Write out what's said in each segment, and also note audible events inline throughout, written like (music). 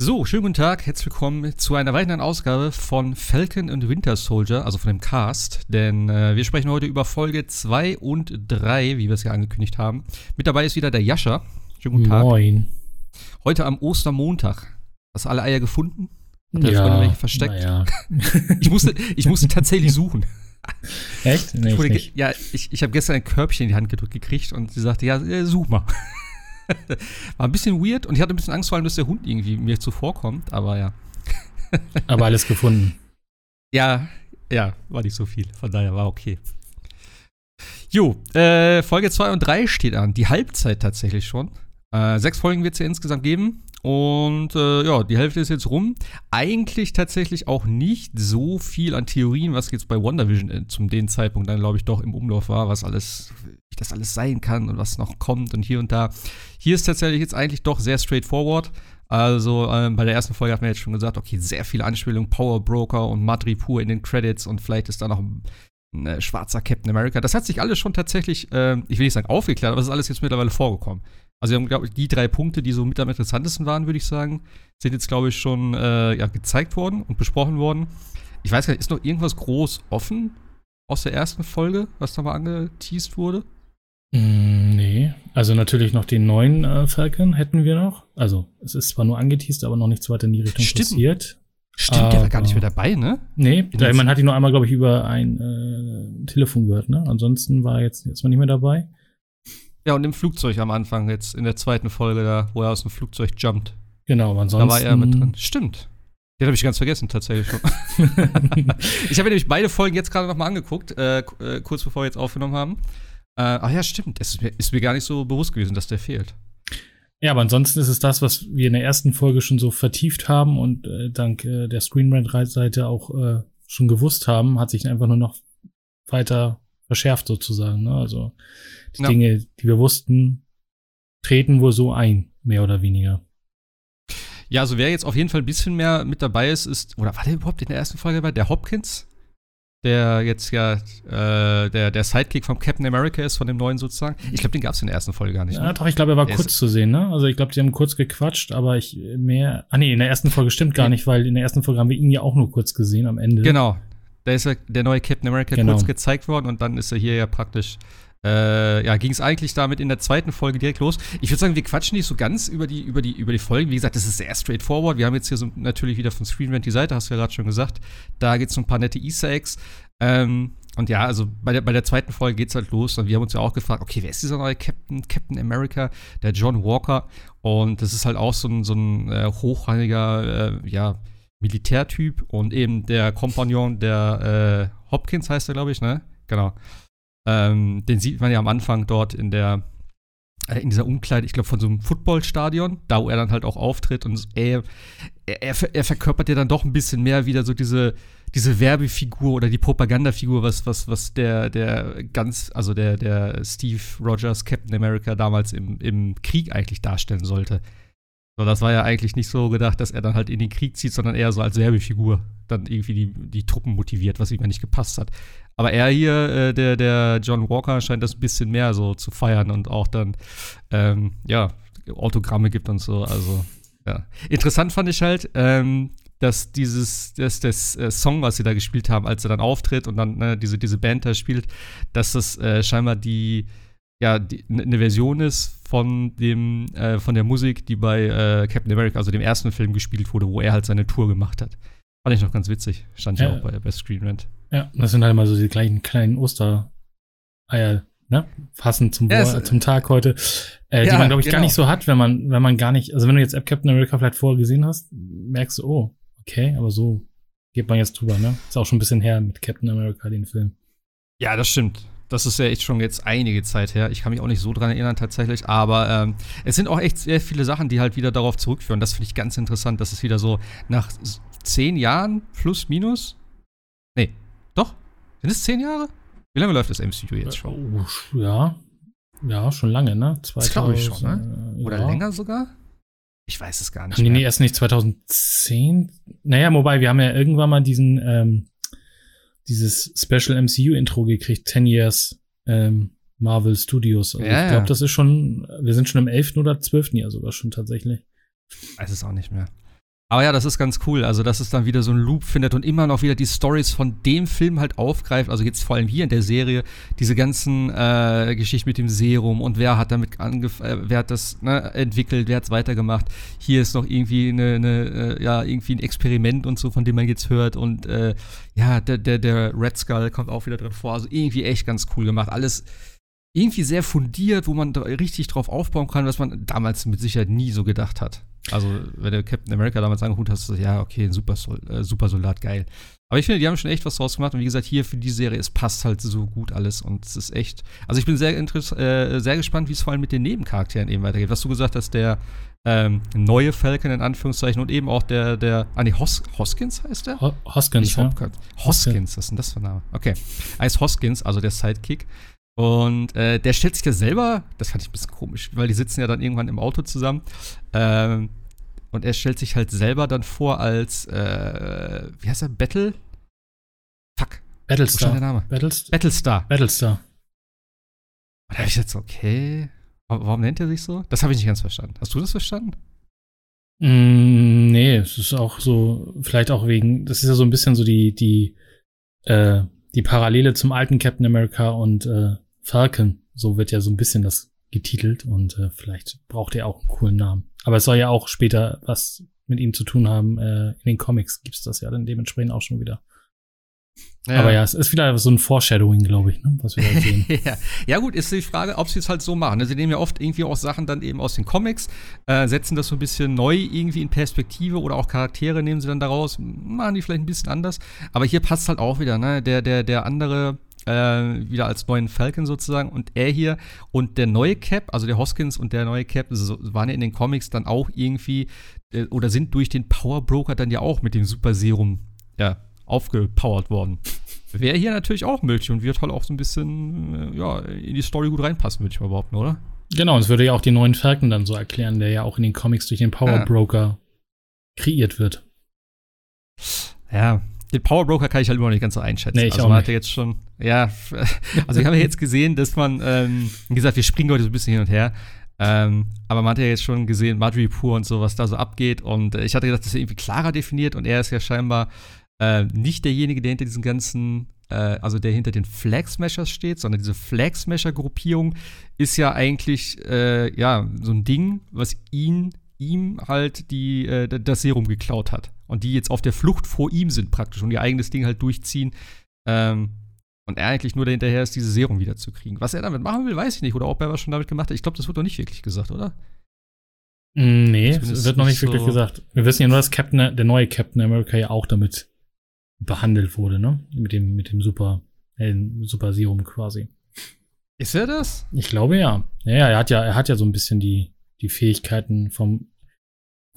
So, schönen guten Tag, herzlich willkommen zu einer weiteren Ausgabe von Falcon and Winter Soldier, also von dem Cast. Denn äh, wir sprechen heute über Folge 2 und 3, wie wir es ja angekündigt haben. Mit dabei ist wieder der Jascha. Schönen guten Tag. Moin. Heute am Ostermontag. Hast du alle Eier gefunden? Hat der ja, welche versteckt? Ja. (laughs) ich, musste, ich musste tatsächlich suchen. Echt? Nee, ich ich ja, ich, ich habe gestern ein Körbchen in die Hand gedrückt gekriegt und sie sagte, ja, such mal. (laughs) War ein bisschen weird und ich hatte ein bisschen Angst vor allem, dass der Hund irgendwie mir zuvorkommt, aber ja. (laughs) aber alles gefunden. Ja, ja, war nicht so viel. Von daher war okay. Jo, äh, Folge 2 und 3 steht an. Die Halbzeit tatsächlich schon. Äh, sechs Folgen wird es ja insgesamt geben. Und äh, ja, die Hälfte ist jetzt rum. Eigentlich tatsächlich auch nicht so viel an Theorien, was jetzt bei WandaVision äh, zum den Zeitpunkt dann, glaube ich, doch im Umlauf war, was alles, wie das alles sein kann und was noch kommt und hier und da. Hier ist tatsächlich jetzt eigentlich doch sehr straightforward. Also ähm, bei der ersten Folge hat man jetzt schon gesagt, okay, sehr viele Anspielungen, Power Broker und Madripoor in den Credits und vielleicht ist da noch ein, ein äh, schwarzer Captain America. Das hat sich alles schon tatsächlich, äh, ich will nicht sagen aufgeklärt, aber es ist alles jetzt mittlerweile vorgekommen. Also, wir haben, glaube ich, die drei Punkte, die so mit am interessantesten waren, würde ich sagen, sind jetzt, glaube ich, schon äh, ja, gezeigt worden und besprochen worden. Ich weiß gar nicht, ist noch irgendwas groß offen aus der ersten Folge, was da mal angeteased wurde? Mm, nee, also natürlich noch den neuen äh, Falcon hätten wir noch. Also, es ist zwar nur angeteased, aber noch nichts weiter in die Richtung Stimmt. passiert. Stimmt, der war gar nicht mehr dabei, ne? Nee, da, man hat ihn nur einmal, glaube ich, über ein äh, Telefon gehört, ne? Ansonsten war er jetzt, jetzt mal nicht mehr dabei. Ja, und im Flugzeug am Anfang, jetzt in der zweiten Folge, da, wo er aus dem Flugzeug jumpt. Genau, ansonsten. Da war er mit drin. Stimmt. Den habe ich ganz vergessen, tatsächlich (laughs) ich habe mir nämlich beide Folgen jetzt gerade nochmal angeguckt, äh, äh, kurz bevor wir jetzt aufgenommen haben. Äh, ach ja, stimmt. Es ist mir, ist mir gar nicht so bewusst gewesen, dass der fehlt. Ja, aber ansonsten ist es das, was wir in der ersten Folge schon so vertieft haben und äh, dank äh, der Screenrant-Seite auch äh, schon gewusst haben, hat sich einfach nur noch weiter verschärft sozusagen. Ne? Also die ja. Dinge, die wir wussten, treten wohl so ein, mehr oder weniger. Ja, also wer jetzt auf jeden Fall ein bisschen mehr mit dabei ist, ist, oder war der überhaupt in der ersten Folge dabei? Der Hopkins, der jetzt ja äh, der, der Sidekick vom Captain America ist, von dem neuen sozusagen. Ich glaube, den gab es in der ersten Folge gar nicht. Ne? Ja, doch, ich glaube, er war der kurz zu sehen, ne? Also ich glaube, sie haben kurz gequatscht, aber ich mehr. Ah nee, in der ersten Folge stimmt gar nicht, weil in der ersten Folge haben wir ihn ja auch nur kurz gesehen am Ende. Genau. Da ist ja der neue Captain America genau. kurz gezeigt worden und dann ist er hier ja praktisch äh, ja, ging es eigentlich damit in der zweiten Folge direkt los. Ich würde sagen, wir quatschen nicht so ganz über die, über, die, über die Folgen. Wie gesagt, das ist sehr straightforward. Wir haben jetzt hier so natürlich wieder von Screenrant die Seite, hast du ja gerade schon gesagt. Da gibt es so ein paar nette Easter Eggs. Ähm, und ja, also bei der, bei der zweiten Folge geht es halt los und wir haben uns ja auch gefragt, okay, wer ist dieser neue Captain, Captain America? Der John Walker. Und das ist halt auch so ein, so ein äh, hochrangiger, äh, ja, Militärtyp und eben der Kompagnon der äh, Hopkins heißt er, glaube ich, ne? Genau. Ähm, den sieht man ja am Anfang dort in der äh, in dieser Umkleide, ich glaube, von so einem Footballstadion, da wo er dann halt auch auftritt und er, er, er, verkörpert ja dann doch ein bisschen mehr wieder so diese, diese Werbefigur oder die Propagandafigur, was, was, was der, der ganz, also der, der Steve Rogers, Captain America damals im, im Krieg eigentlich darstellen sollte. So, das war ja eigentlich nicht so gedacht, dass er dann halt in den Krieg zieht, sondern eher so als Werbefigur dann irgendwie die, die Truppen motiviert, was ihm ja nicht gepasst hat. Aber er hier, äh, der, der John Walker, scheint das ein bisschen mehr so zu feiern und auch dann, ähm, ja, Autogramme gibt und so. Also, ja. Interessant fand ich halt, ähm, dass dieses, dass das äh, Song, was sie da gespielt haben, als er dann auftritt und dann ne, diese, diese Band da spielt, dass das äh, scheinbar die, ja, eine Version ist von dem, äh, von der Musik, die bei äh, Captain America, also dem ersten Film, gespielt wurde, wo er halt seine Tour gemacht hat. Fand ich noch ganz witzig. Stand ja, ja auch bei, bei Screen Rant. Ja, das sind halt immer so die gleichen kleinen Ostereier, ne? Fassen zum, ja, es, zum Tag heute. Äh, ja, die man, glaube ich, genau. gar nicht so hat, wenn man, wenn man gar nicht, also wenn du jetzt App Captain America vielleicht vorher gesehen hast, merkst du, oh, okay, aber so geht man jetzt drüber, ne? Ist auch schon ein bisschen her mit Captain America, den Film. Ja, das stimmt. Das ist ja echt schon jetzt einige Zeit her. Ich kann mich auch nicht so dran erinnern tatsächlich, aber ähm, es sind auch echt sehr viele Sachen, die halt wieder darauf zurückführen. Das finde ich ganz interessant, dass es wieder so nach zehn Jahren plus minus. Nee, doch? Sind es zehn Jahre? Wie lange läuft das MCU jetzt schon? Oh, ja. Ja, schon lange, ne? 2000, das glaube ich schon, ne? Oder ja. länger sogar? Ich weiß es gar nicht. Nee, nee, erst nicht 2010. Naja, wobei, wir haben ja irgendwann mal diesen, ähm, dieses Special MCU-Intro gekriegt, 10 Years ähm, Marvel Studios. Also ja, ich glaube, das ist schon, wir sind schon im 11. oder 12. Jahr sogar schon tatsächlich. Weiß es auch nicht mehr. Aber ja, das ist ganz cool. Also, dass es dann wieder so einen Loop findet und immer noch wieder die Stories von dem Film halt aufgreift. Also jetzt vor allem hier in der Serie, diese ganzen äh, Geschichten mit dem Serum und wer hat damit angefangen, äh, wer hat das ne, entwickelt, wer hat es weitergemacht. Hier ist noch irgendwie eine, eine äh, ja, irgendwie ein Experiment und so, von dem man jetzt hört. Und äh, ja, der, der, der Red Skull kommt auch wieder drin vor. Also irgendwie echt ganz cool gemacht. Alles irgendwie sehr fundiert, wo man richtig drauf aufbauen kann, was man damals mit Sicherheit nie so gedacht hat. Also, wenn du Captain America damals angeguckt hast, ja, okay, ein Super, äh, Super Soldat, geil. Aber ich finde, die haben schon echt was draus gemacht. Und wie gesagt, hier für die Serie, es passt halt so gut alles. Und es ist echt. Also, ich bin sehr, äh, sehr gespannt, wie es vor allem mit den Nebencharakteren eben weitergeht. Was du gesagt hast, der ähm, neue Falcon in Anführungszeichen und eben auch der, der, ah nee, Hos, Hoskins heißt der? Ho Hoskins, ja. Hoskins, was ist denn das für ein Name? Okay. Heißt Hoskins, also der Sidekick. Und äh, der stellt sich ja selber, das fand ich ein bisschen komisch, weil die sitzen ja dann irgendwann im Auto zusammen. Ähm, und er stellt sich halt selber dann vor als, äh, wie heißt er, Battle? Fuck. Battlestar. der Name? Battlestar. Battlestar. Battlestar. Und da habe ich jetzt, okay, warum nennt er sich so? Das habe ich nicht ganz verstanden. Hast du das verstanden? Mm, nee, es ist auch so, vielleicht auch wegen, das ist ja so ein bisschen so die, die, äh, die Parallele zum alten Captain America und äh, Falcon. So wird ja so ein bisschen das getitelt und äh, vielleicht braucht er auch einen coolen Namen. Aber es soll ja auch später was mit ihm zu tun haben. Äh, in den Comics gibt's das ja dann dementsprechend auch schon wieder. Ja. Aber ja, es ist wieder so ein Foreshadowing, glaube ich, ne, was wir da (laughs) sehen. ja. ja, gut, ist die Frage, ob sie es halt so machen. Sie nehmen ja oft irgendwie auch Sachen dann eben aus den Comics, äh, setzen das so ein bisschen neu irgendwie in Perspektive oder auch Charaktere nehmen sie dann daraus, machen die vielleicht ein bisschen anders. Aber hier passt halt auch wieder, ne? Der, der, der andere äh, wieder als neuen Falcon sozusagen und er hier und der neue Cap, also der Hoskins und der neue Cap so, waren ja in den Comics dann auch irgendwie äh, oder sind durch den Power Broker dann ja auch mit dem Super Serum ja aufgepowert worden. (laughs) Wäre hier natürlich auch möglich und wird halt auch so ein bisschen äh, ja, in die Story gut reinpassen, würde ich mal behaupten, oder? Genau, es würde ja auch die neuen Falcon dann so erklären, der ja auch in den Comics durch den Power Broker ja. kreiert wird. Ja, den Power Broker kann ich halt immer noch nicht ganz so einschätzen. Nee, ich also auch man nicht. hat ja jetzt schon, ja, (laughs) also wir haben ja jetzt gesehen, dass man, ähm, wie gesagt, wir springen heute so ein bisschen hin und her. Ähm, aber man hat ja jetzt schon gesehen, Madri Pur und so, was da so abgeht. Und äh, ich hatte gedacht, das ist irgendwie klarer definiert und er ist ja scheinbar äh, nicht derjenige, der hinter diesen ganzen, äh, also der hinter den Flag Smashers steht, sondern diese Flag Smasher-Gruppierung ist ja eigentlich, äh, ja, so ein Ding, was ihn, ihm halt die, äh, das Serum geklaut hat. Und die jetzt auf der Flucht vor ihm sind praktisch und ihr eigenes Ding halt durchziehen. Ähm, und er eigentlich nur dahinterher ist, diese Serum wiederzukriegen. Was er damit machen will, weiß ich nicht. Oder ob er was schon damit gemacht hat. Ich glaube, das wird doch nicht wirklich gesagt, oder? Mm, nee, es wird noch nicht wirklich so gesagt. Wir wissen ja nur, dass Captain, der neue Captain America ja auch damit behandelt wurde, ne? Mit dem, mit dem Super, äh, Super Serum quasi. Ist er das? Ich glaube ja. Ja, er hat ja, er hat ja so ein bisschen die, die Fähigkeiten vom,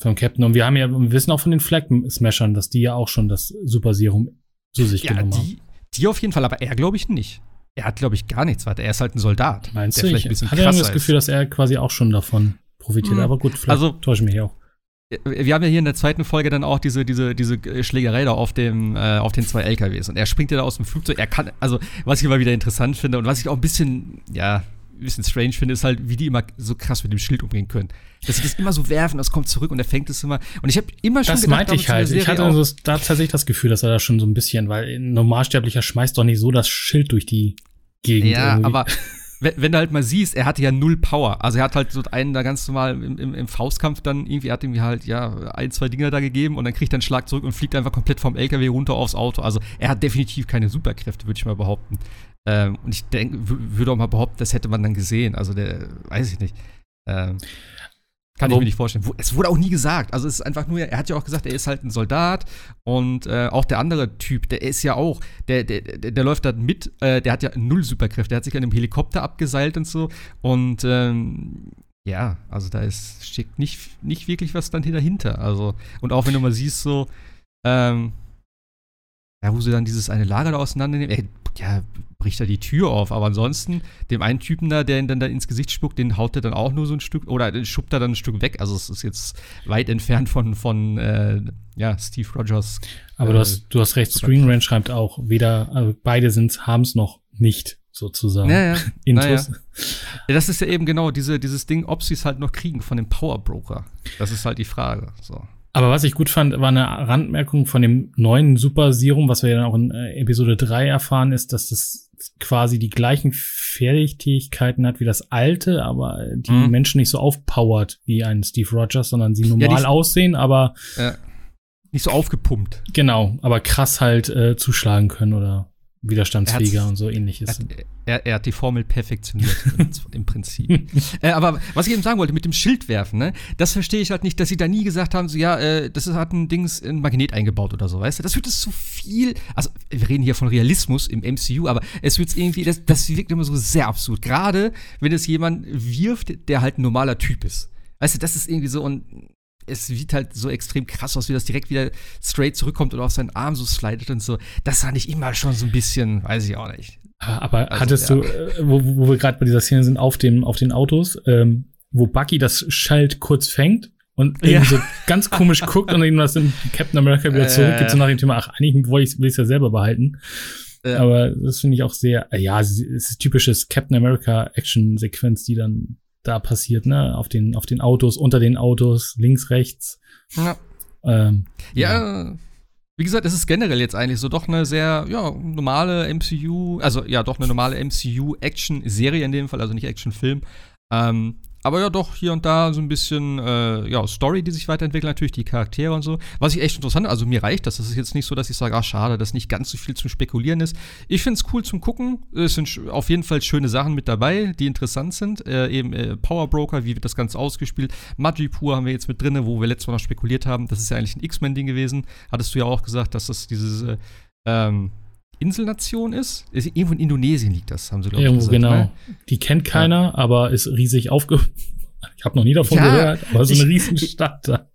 vom Captain. Und wir haben ja, wir wissen auch von den Flag Smashern, dass die ja auch schon das Super Serum zu sich ja, genommen die, haben. Die auf jeden Fall, aber er glaube ich nicht. Er hat, glaube ich, gar nichts weiter. Er ist halt ein Soldat. Meinst du? Ich hatte das Gefühl, dass er quasi auch schon davon profitiert. Mhm. Aber gut, vielleicht also, täusche ich mich auch wir haben ja hier in der zweiten Folge dann auch diese, diese, diese Schlägerei da auf, dem, äh, auf den zwei LKWs. Und er springt ja da aus dem Flugzeug. Er kann, also, was ich immer wieder interessant finde und was ich auch ein bisschen, ja, ein bisschen strange finde, ist halt, wie die immer so krass mit dem Schild umgehen können. Dass sie das immer so werfen, das kommt zurück und er fängt es immer. Und ich habe immer schon das gedacht, meinte ich halt. Ich hatte also da tatsächlich das Gefühl, dass er da schon so ein bisschen, weil ein Normalsterblicher schmeißt doch nicht so das Schild durch die Gegend. Ja, irgendwie. aber wenn, wenn, du halt mal siehst, er hatte ja null Power. Also er hat halt so einen da ganz normal im, im, im Faustkampf dann irgendwie, er hat ihm halt ja ein, zwei Dinger da gegeben und dann kriegt er einen Schlag zurück und fliegt einfach komplett vom LKW runter aufs Auto. Also er hat definitiv keine Superkräfte, würde ich mal behaupten. Ähm, und ich denke, würde auch mal behaupten, das hätte man dann gesehen. Also der, weiß ich nicht. Ähm, kann ich mir nicht vorstellen. Es wurde auch nie gesagt. Also es ist einfach nur, er hat ja auch gesagt, er ist halt ein Soldat und äh, auch der andere Typ, der ist ja auch, der, der, der, der läuft da mit, äh, der hat ja null Superkräfte, der hat sich an einem Helikopter abgeseilt und so und ähm, ja, also da ist, steckt nicht, nicht wirklich was dann dahinter. Also, und auch wenn du mal siehst, so, ähm, ja, wo sie dann dieses eine Lager da auseinandernehmen, ey, ja, bricht er die Tür auf. Aber ansonsten, dem einen Typen da, der ihn dann da ins Gesicht spuckt, den haut er dann auch nur so ein Stück, oder schubbt er dann ein Stück weg. Also es ist jetzt weit entfernt von, von äh, ja, Steve Rogers. Aber äh, du, hast, du hast recht, Screen Range schreibt auch, weder, also beide haben es noch nicht sozusagen. Ja, ja. (laughs) Ja, ja. das ist ja eben genau diese, dieses Ding, ob sie es halt noch kriegen von dem Power Broker. Das ist halt die Frage. So. Aber was ich gut fand, war eine Randmerkung von dem neuen Super Serum, was wir ja dann auch in äh, Episode 3 erfahren, ist, dass das quasi die gleichen Fertigkeiten hat wie das alte, aber die mhm. Menschen nicht so aufpowert wie ein Steve Rogers, sondern sie normal ja, aussehen, aber ja. nicht so aufgepumpt. Genau, aber krass halt äh, zuschlagen können oder widerstandsfähiger und so ähnliches. Er, er, hat die Formel perfektioniert (laughs) im Prinzip. äh, aber was ich eben sagen wollte mit dem Schild werfen, ne, das verstehe ich halt nicht, dass sie da nie gesagt haben, so ja, äh, das hat ein Dings ein Magnet eingebaut oder so, weißt du? Das wird es so viel. Also wir reden hier von Realismus im MCU, aber es wird irgendwie, das, das wirkt immer so sehr absurd. Gerade wenn es jemand wirft, der halt ein normaler Typ ist. Weißt du, das ist irgendwie so und es sieht halt so extrem krass aus, wie das direkt wieder straight zurückkommt oder auf seinen Arm so slidet und so. Das fand ich immer schon so ein bisschen, weiß ich auch nicht. Aber also, hattest ja. du, äh, wo, wo wir gerade bei dieser Szene sind, auf, dem, auf den Autos, ähm, wo Bucky das Schalt kurz fängt und irgendwie ja. so ganz komisch guckt und dann das in Captain America wieder zurückgibt, äh, so nach dem Thema, ach, eigentlich will ich es ja selber behalten. Ja. Aber das finde ich auch sehr, äh, ja, es ist typisches Captain America Action-Sequenz, die dann da passiert, ne? Auf den, auf den Autos, unter den Autos, links, rechts. Ja. Ähm, ja, ja. Wie gesagt, es ist generell jetzt eigentlich so doch eine sehr, ja, normale MCU, also ja, doch eine normale MCU-Action-Serie in dem Fall, also nicht Action-Film. Ähm, aber ja, doch hier und da so ein bisschen äh, ja, Story, die sich weiterentwickelt, natürlich die Charaktere und so. Was ich echt interessant, also mir reicht das. Das ist jetzt nicht so, dass ich sage, ah, schade, dass nicht ganz so viel zum Spekulieren ist. Ich finde es cool zum Gucken. Es sind auf jeden Fall schöne Sachen mit dabei, die interessant sind. Äh, eben äh, Power Broker, wie wird das Ganze ausgespielt. Magipur haben wir jetzt mit drin, wo wir letztes Mal noch spekuliert haben. Das ist ja eigentlich ein X-Men-Ding gewesen. Hattest du ja auch gesagt, dass das dieses äh, ähm, Inselnation ist. ist. Irgendwo in Indonesien liegt das, haben sie, glaube ich, gesagt. Genau. Ne? Die kennt keiner, ja. aber ist riesig aufge... (laughs) Ich habe noch nie davon ja, gehört, aber so eine riesen Stadt da.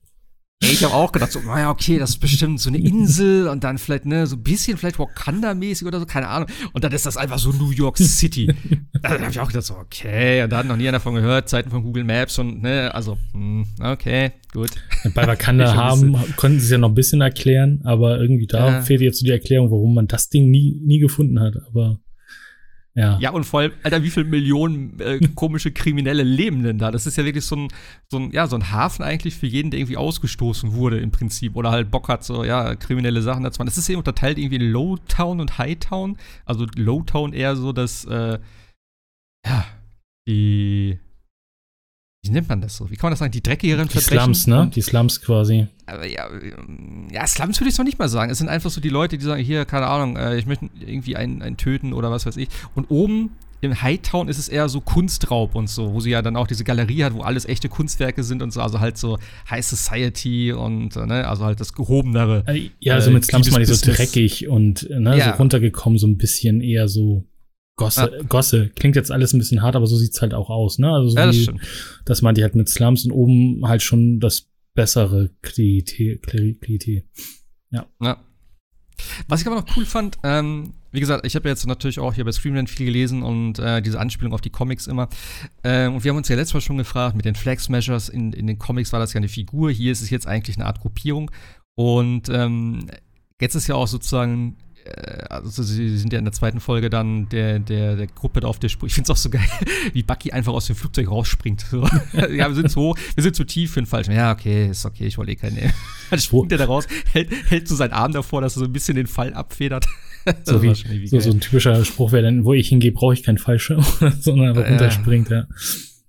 Ich habe auch gedacht, so, naja, okay, das ist bestimmt so eine Insel und dann vielleicht, ne, so ein bisschen vielleicht Wakanda-mäßig oder so, keine Ahnung. Und dann ist das einfach so New York City. (laughs) da habe ich auch gedacht, so, okay, und da hat noch nie einer davon gehört, Zeiten von Google Maps und, ne, also, hm, okay, gut. Bei Wakanda haben, konnten sie es ja noch ein bisschen erklären, aber irgendwie da ja. fehlt jetzt so die Erklärung, warum man das Ding nie, nie gefunden hat, aber. Ja. ja, und vor allem, Alter, wie viele Millionen äh, (laughs) komische Kriminelle leben denn da? Das ist ja wirklich so ein, so ein, ja, so ein Hafen eigentlich für jeden, der irgendwie ausgestoßen wurde im Prinzip oder halt Bock hat, so, ja, kriminelle Sachen dazu machen. Das ist eben unterteilt irgendwie in Lowtown und Hightown. Also Lowtown eher so, dass, äh, ja, die, wie nennt man das so? Wie kann man das sagen? Die dreckigeren Die Slums, ne? Die Slums quasi. Aber ja, ja, Slums würde ich noch nicht mal sagen. Es sind einfach so die Leute, die sagen, hier, keine Ahnung, äh, ich möchte irgendwie einen, einen töten oder was weiß ich. Und oben im Hightown ist es eher so Kunstraub und so, wo sie ja dann auch diese Galerie hat, wo alles echte Kunstwerke sind und so, also halt so High Society und, äh, ne, also halt das gehobenere. Äh, ja, also mit Slums mal so dreckig und, ne, ja. so runtergekommen, so ein bisschen eher so Gosse, ja. Gosse. Klingt jetzt alles ein bisschen hart, aber so sieht's halt auch aus, ne? Also so ja, das, wie, das meinte ich halt mit Slums und oben halt schon das bessere Klientel. Ja. ja. Was ich aber noch cool fand, ähm, wie gesagt, ich habe jetzt natürlich auch hier bei Screamland viel gelesen und äh, diese Anspielung auf die Comics immer. Ähm, und wir haben uns ja letztes Mal schon gefragt, mit den Flag Smashers in, in den Comics war das ja eine Figur, hier ist es jetzt eigentlich eine Art Gruppierung. Und ähm, jetzt ist ja auch sozusagen also sie sind ja in der zweiten Folge dann der, der, der Gruppe da auf der Spur. Ich finde es auch so geil, (laughs) wie Bucky einfach aus dem Flugzeug rausspringt. So. (laughs) ja, wir sind zu hoch, wir sind zu tief für den Falschen. Ja, okay, ist okay, ich wollte eh keinen nehmen. (laughs) Dann springt er da raus, hält, hält so seinen Arm davor, dass er so ein bisschen den Fall abfedert. so, wie, wie so, so, ein typischer Spruch wäre dann, wo ich hingehe, brauche ich keinen Fallschirm, sondern einfach runterspringt, ja.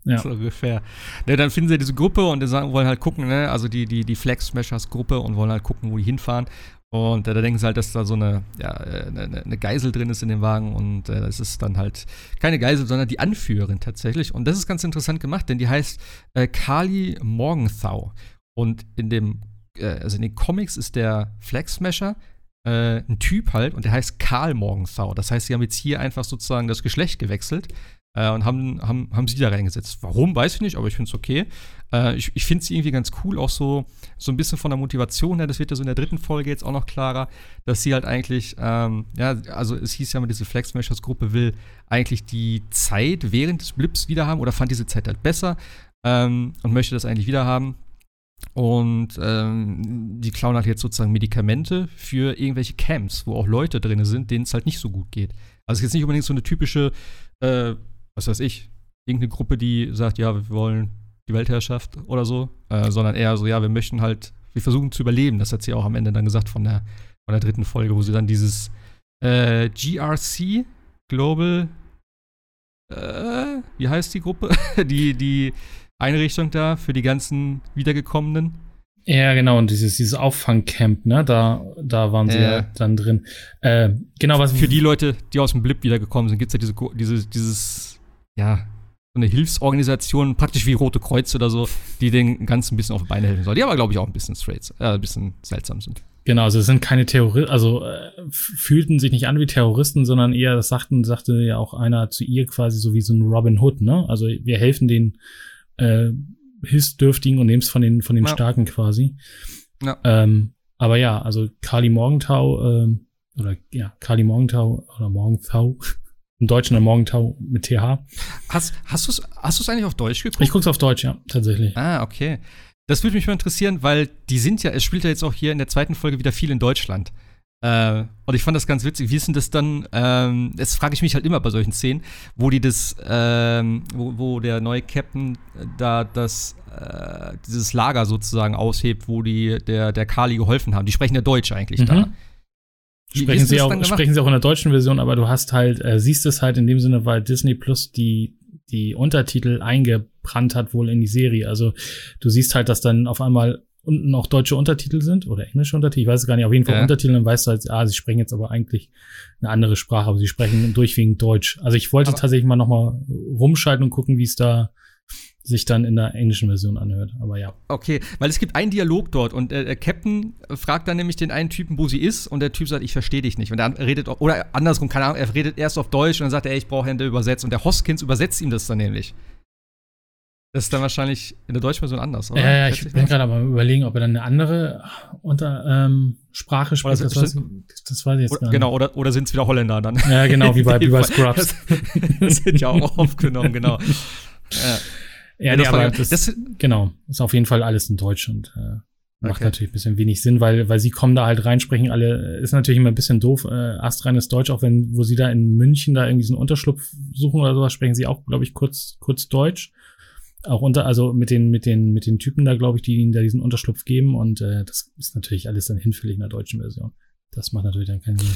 Ja. So ungefähr. Ne, dann finden sie diese Gruppe und sagen, wollen halt gucken, ne, also die, die, die Flag Smashers Gruppe und wollen halt gucken, wo die hinfahren. Und äh, da denken sie halt, dass da so eine, ja, eine, äh, eine, Geisel drin ist in dem Wagen und äh, das ist dann halt keine Geisel, sondern die Anführerin tatsächlich. Und das ist ganz interessant gemacht, denn die heißt äh, Kali Morgenthau. Und in dem, äh, also in den Comics ist der Flag Smasher äh, ein Typ halt und der heißt Karl Morgenthau. Das heißt, sie haben jetzt hier einfach sozusagen das Geschlecht gewechselt äh, und haben, haben, haben sie da reingesetzt. Warum, weiß ich nicht, aber ich finde es okay. Äh, ich ich finde sie irgendwie ganz cool, auch so, so ein bisschen von der Motivation her. Das wird ja so in der dritten Folge jetzt auch noch klarer, dass sie halt eigentlich, ähm, ja, also es hieß ja mal, diese Flex Smashers Gruppe will eigentlich die Zeit während des Blips wieder haben oder fand diese Zeit halt besser ähm, und möchte das eigentlich wieder haben. Und ähm, die klauen halt jetzt sozusagen Medikamente für irgendwelche Camps, wo auch Leute drin sind, denen es halt nicht so gut geht. Also es ist jetzt nicht unbedingt so eine typische äh, was weiß ich, irgendeine Gruppe, die sagt, ja, wir wollen die Weltherrschaft oder so, äh, sondern eher so, ja, wir möchten halt, wir versuchen zu überleben. Das hat sie auch am Ende dann gesagt von der, von der dritten Folge, wo sie dann dieses äh, GRC, Global, äh, wie heißt die Gruppe? (laughs) die, die Einrichtung da für die ganzen Wiedergekommenen. Ja, genau, und dieses, dieses Auffangcamp, ne, da, da waren sie ja dann drin. Äh, genau, was. Für die Leute, die aus dem Blip wiedergekommen sind, gibt es ja diese, diese, dieses, ja, so eine Hilfsorganisation, praktisch wie Rote Kreuz oder so, die den Ganzen ein bisschen auf die Beine helfen soll. Die aber, glaube ich, auch ein bisschen straight, äh, ein bisschen seltsam sind. Genau, also es sind keine Terroristen, also äh, fühlten sich nicht an wie Terroristen, sondern eher, das sagten, sagte ja auch einer zu ihr quasi so wie so ein Robin Hood, ne? Also wir helfen den äh, Hilfsdürftigen und nehmen es von den, von den ja. Starken quasi. Ja. Ähm, aber ja, also Kali Morgenthau, ähm, oder ja, Kali Morgenthau oder Morgenthau, im Deutschen der Morgenthau mit TH. Hast, hast du es hast eigentlich auf Deutsch geguckt? Ich guck's auf Deutsch, ja, tatsächlich. Ah, okay. Das würde mich mal interessieren, weil die sind ja, es spielt ja jetzt auch hier in der zweiten Folge wieder viel in Deutschland. Äh, und ich fand das ganz witzig. Wie ist denn das dann? Ähm, das frage ich mich halt immer bei solchen Szenen, wo die das, ähm, wo, wo, der neue Captain da das, äh, dieses Lager sozusagen aushebt, wo die der, der Kali geholfen haben. Die sprechen ja Deutsch eigentlich mhm. da. Sprechen, sie auch, sprechen sie auch in der deutschen Version, aber du hast halt, äh, siehst es halt in dem Sinne, weil Disney Plus die, die Untertitel eingebrannt hat wohl in die Serie. Also du siehst halt, dass dann auf einmal unten auch deutsche Untertitel sind oder englische Untertitel, ich weiß es gar nicht, auf jeden Fall ja. Untertitel, dann weißt du halt, ah, sie sprechen jetzt aber eigentlich eine andere Sprache, aber sie sprechen durchwiegend Deutsch. Also ich wollte aber tatsächlich mal nochmal rumschalten und gucken, wie es da sich dann in der englischen Version anhört. Aber ja. Okay, weil es gibt einen Dialog dort und äh, der Captain fragt dann nämlich den einen Typen, wo sie ist, und der Typ sagt, ich verstehe dich nicht. Und er redet, oder andersrum, keine Ahnung, er redet erst auf Deutsch und dann sagt er, ey, ich brauche Hände übersetzt. Und der Hoskins übersetzt ihm das dann nämlich. Das ist dann wahrscheinlich in der deutschen Version anders, oder? Ja, ja ich bin gerade aber überlegen, ob er dann eine andere unter, ähm, Sprache spricht. Das, weiß, das weiß ich jetzt oder, gar nicht. Genau, oder, oder sind es wieder Holländer dann? Ja, genau, wie bei, wie bei (laughs) Scrubs. (laughs) das sind ja auch aufgenommen, genau. (laughs) Ja, ja, nee, aber das, das, genau, ist auf jeden Fall alles in Deutsch und äh, macht okay. natürlich ein bisschen wenig Sinn, weil, weil sie kommen da halt rein, sprechen alle, ist natürlich immer ein bisschen doof, äh, astreines Deutsch, auch wenn, wo sie da in München da irgendwie so einen Unterschlupf suchen oder sowas, sprechen sie auch, glaube ich, kurz, kurz Deutsch auch unter, also mit den, mit den, mit den Typen da, glaube ich, die ihnen da diesen Unterschlupf geben. Und äh, das ist natürlich alles dann hinfällig in der deutschen Version. Das macht natürlich dann keinen Sinn.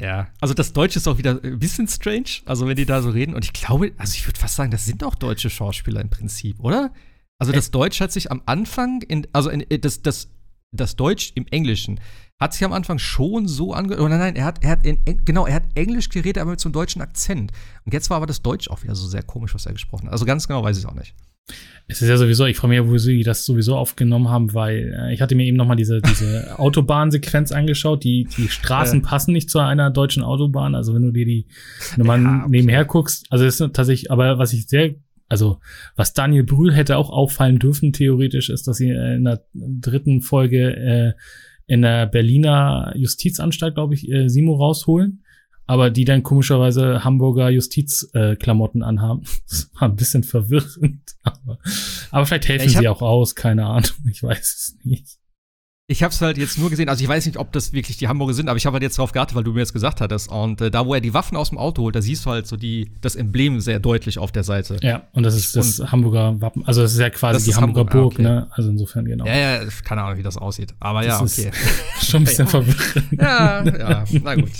Ja, also das Deutsche ist auch wieder ein bisschen strange, also wenn die da so reden. Und ich glaube, also ich würde fast sagen, das sind auch deutsche Schauspieler im Prinzip, oder? Also das Deutsch hat sich am Anfang, in, also in, das, das, das Deutsch im Englischen hat sich am Anfang schon so angehört. Oh nein, nein, er hat, er hat in, genau, er hat Englisch geredet, aber mit so einem deutschen Akzent. Und jetzt war aber das Deutsch auch wieder so sehr komisch, was er gesprochen hat. Also ganz genau weiß ich es auch nicht. Es ist ja sowieso, ich frage mich ja, wo sie das sowieso aufgenommen haben, weil äh, ich hatte mir eben noch mal diese, diese (laughs) Autobahnsequenz angeschaut. Die, die Straßen äh. passen nicht zu einer deutschen Autobahn. Also wenn du dir die nochmal ja, okay. nebenher guckst, also ist tatsächlich, aber was ich sehr also was Daniel Brühl hätte auch auffallen dürfen, theoretisch, ist, dass sie in der dritten Folge äh, in der Berliner Justizanstalt, glaube ich, äh, Simo rausholen. Aber die dann komischerweise Hamburger Justizklamotten äh, anhaben. (laughs) Das war ein bisschen verwirrend. (laughs) Aber, aber vielleicht helfen ja, sie auch aus, keine Ahnung. (laughs) Ich weiß es nicht. Ich habe es halt jetzt nur gesehen, also ich weiß nicht, ob das wirklich die Hamburger sind, aber ich habe halt jetzt darauf geachtet, weil du mir jetzt gesagt hattest. Und äh, da, wo er die Waffen aus dem Auto holt, da siehst du halt so die, das Emblem sehr deutlich auf der Seite. Ja, und das ist das und Hamburger Wappen. Also das ist ja quasi die Hamburger Hamburg, Burg, okay. ne? Also insofern genau. Ja, ja, keine Ahnung, wie das aussieht. Aber das ja, okay. schon ein bisschen verwirrend. Ja, ja, na gut.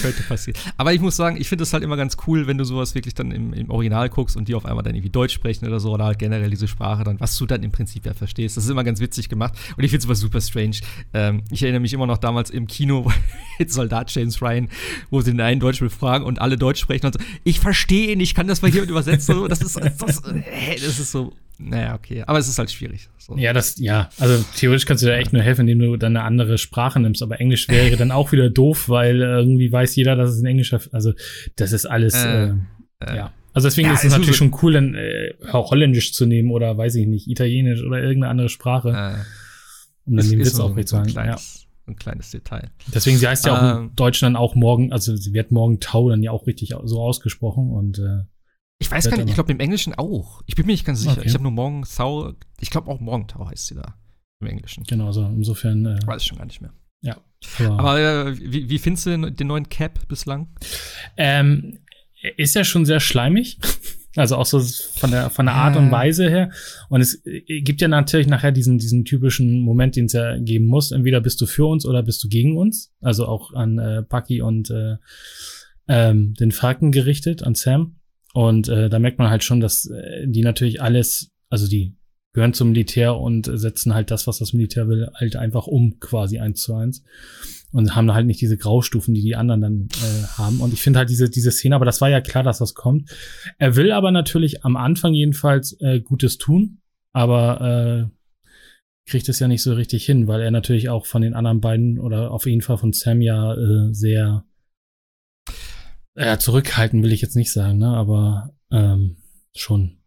Könnte passieren. Aber ich muss sagen, ich finde es halt immer ganz cool, wenn du sowas wirklich dann im, im, Original guckst und die auf einmal dann irgendwie Deutsch sprechen oder so, oder halt generell diese Sprache dann, was du dann im Prinzip ja verstehst. Das ist immer ganz witzig gemacht und ich finde es immer super strange. Ähm, ich erinnere mich immer noch damals im Kino mit (laughs) Soldat James Ryan, wo sie den einen Deutsch befragen und alle Deutsch sprechen und so, ich verstehe ihn, ich kann das mal hier übersetzen. Das ist, das, das, das ist so naja, okay. Aber es ist halt schwierig. So. Ja, das, ja. Also theoretisch kannst du da echt nur helfen, indem du dann eine andere Sprache nimmst. Aber Englisch wäre dann auch wieder doof, weil irgendwie weiß jeder, dass es ein englischer, also das ist alles, äh, äh, äh. ja. Also deswegen ja, ist es natürlich schon cool, dann äh, auch Holländisch zu nehmen oder weiß ich nicht, Italienisch oder irgendeine andere Sprache. Äh, um dann den Witz auch zu sagen. Ja. Ein kleines Detail. Deswegen, sie heißt ja auch ähm, im Deutschen dann auch morgen, also sie wird morgen Tau dann ja auch richtig so ausgesprochen und äh, ich weiß gar nicht, ich glaube im Englischen auch. Ich bin mir nicht ganz sicher. Okay. Ich habe nur Morgenthau, ich glaube auch Morgenthau heißt sie da im Englischen. Genau, so insofern. Äh, weiß ich schon gar nicht mehr. Ja. Aber, aber äh, wie, wie findest du den, den neuen Cap bislang? Ähm, ist ja schon sehr schleimig. Also auch so von der, von der Art und Weise her. Und es äh, gibt ja natürlich nachher diesen, diesen typischen Moment, den es ja geben muss. Entweder bist du für uns oder bist du gegen uns. Also auch an äh, Bucky und äh, ähm, den Falken gerichtet, an Sam. Und äh, da merkt man halt schon, dass äh, die natürlich alles, also die gehören zum Militär und setzen halt das, was das Militär will, halt einfach um, quasi eins zu eins. Und haben halt nicht diese Graustufen, die die anderen dann äh, haben. Und ich finde halt diese, diese Szene, aber das war ja klar, dass das kommt. Er will aber natürlich am Anfang jedenfalls äh, Gutes tun, aber äh, kriegt es ja nicht so richtig hin, weil er natürlich auch von den anderen beiden oder auf jeden Fall von Sam ja äh, sehr ja, zurückhalten will ich jetzt nicht sagen, ne? aber ähm, schon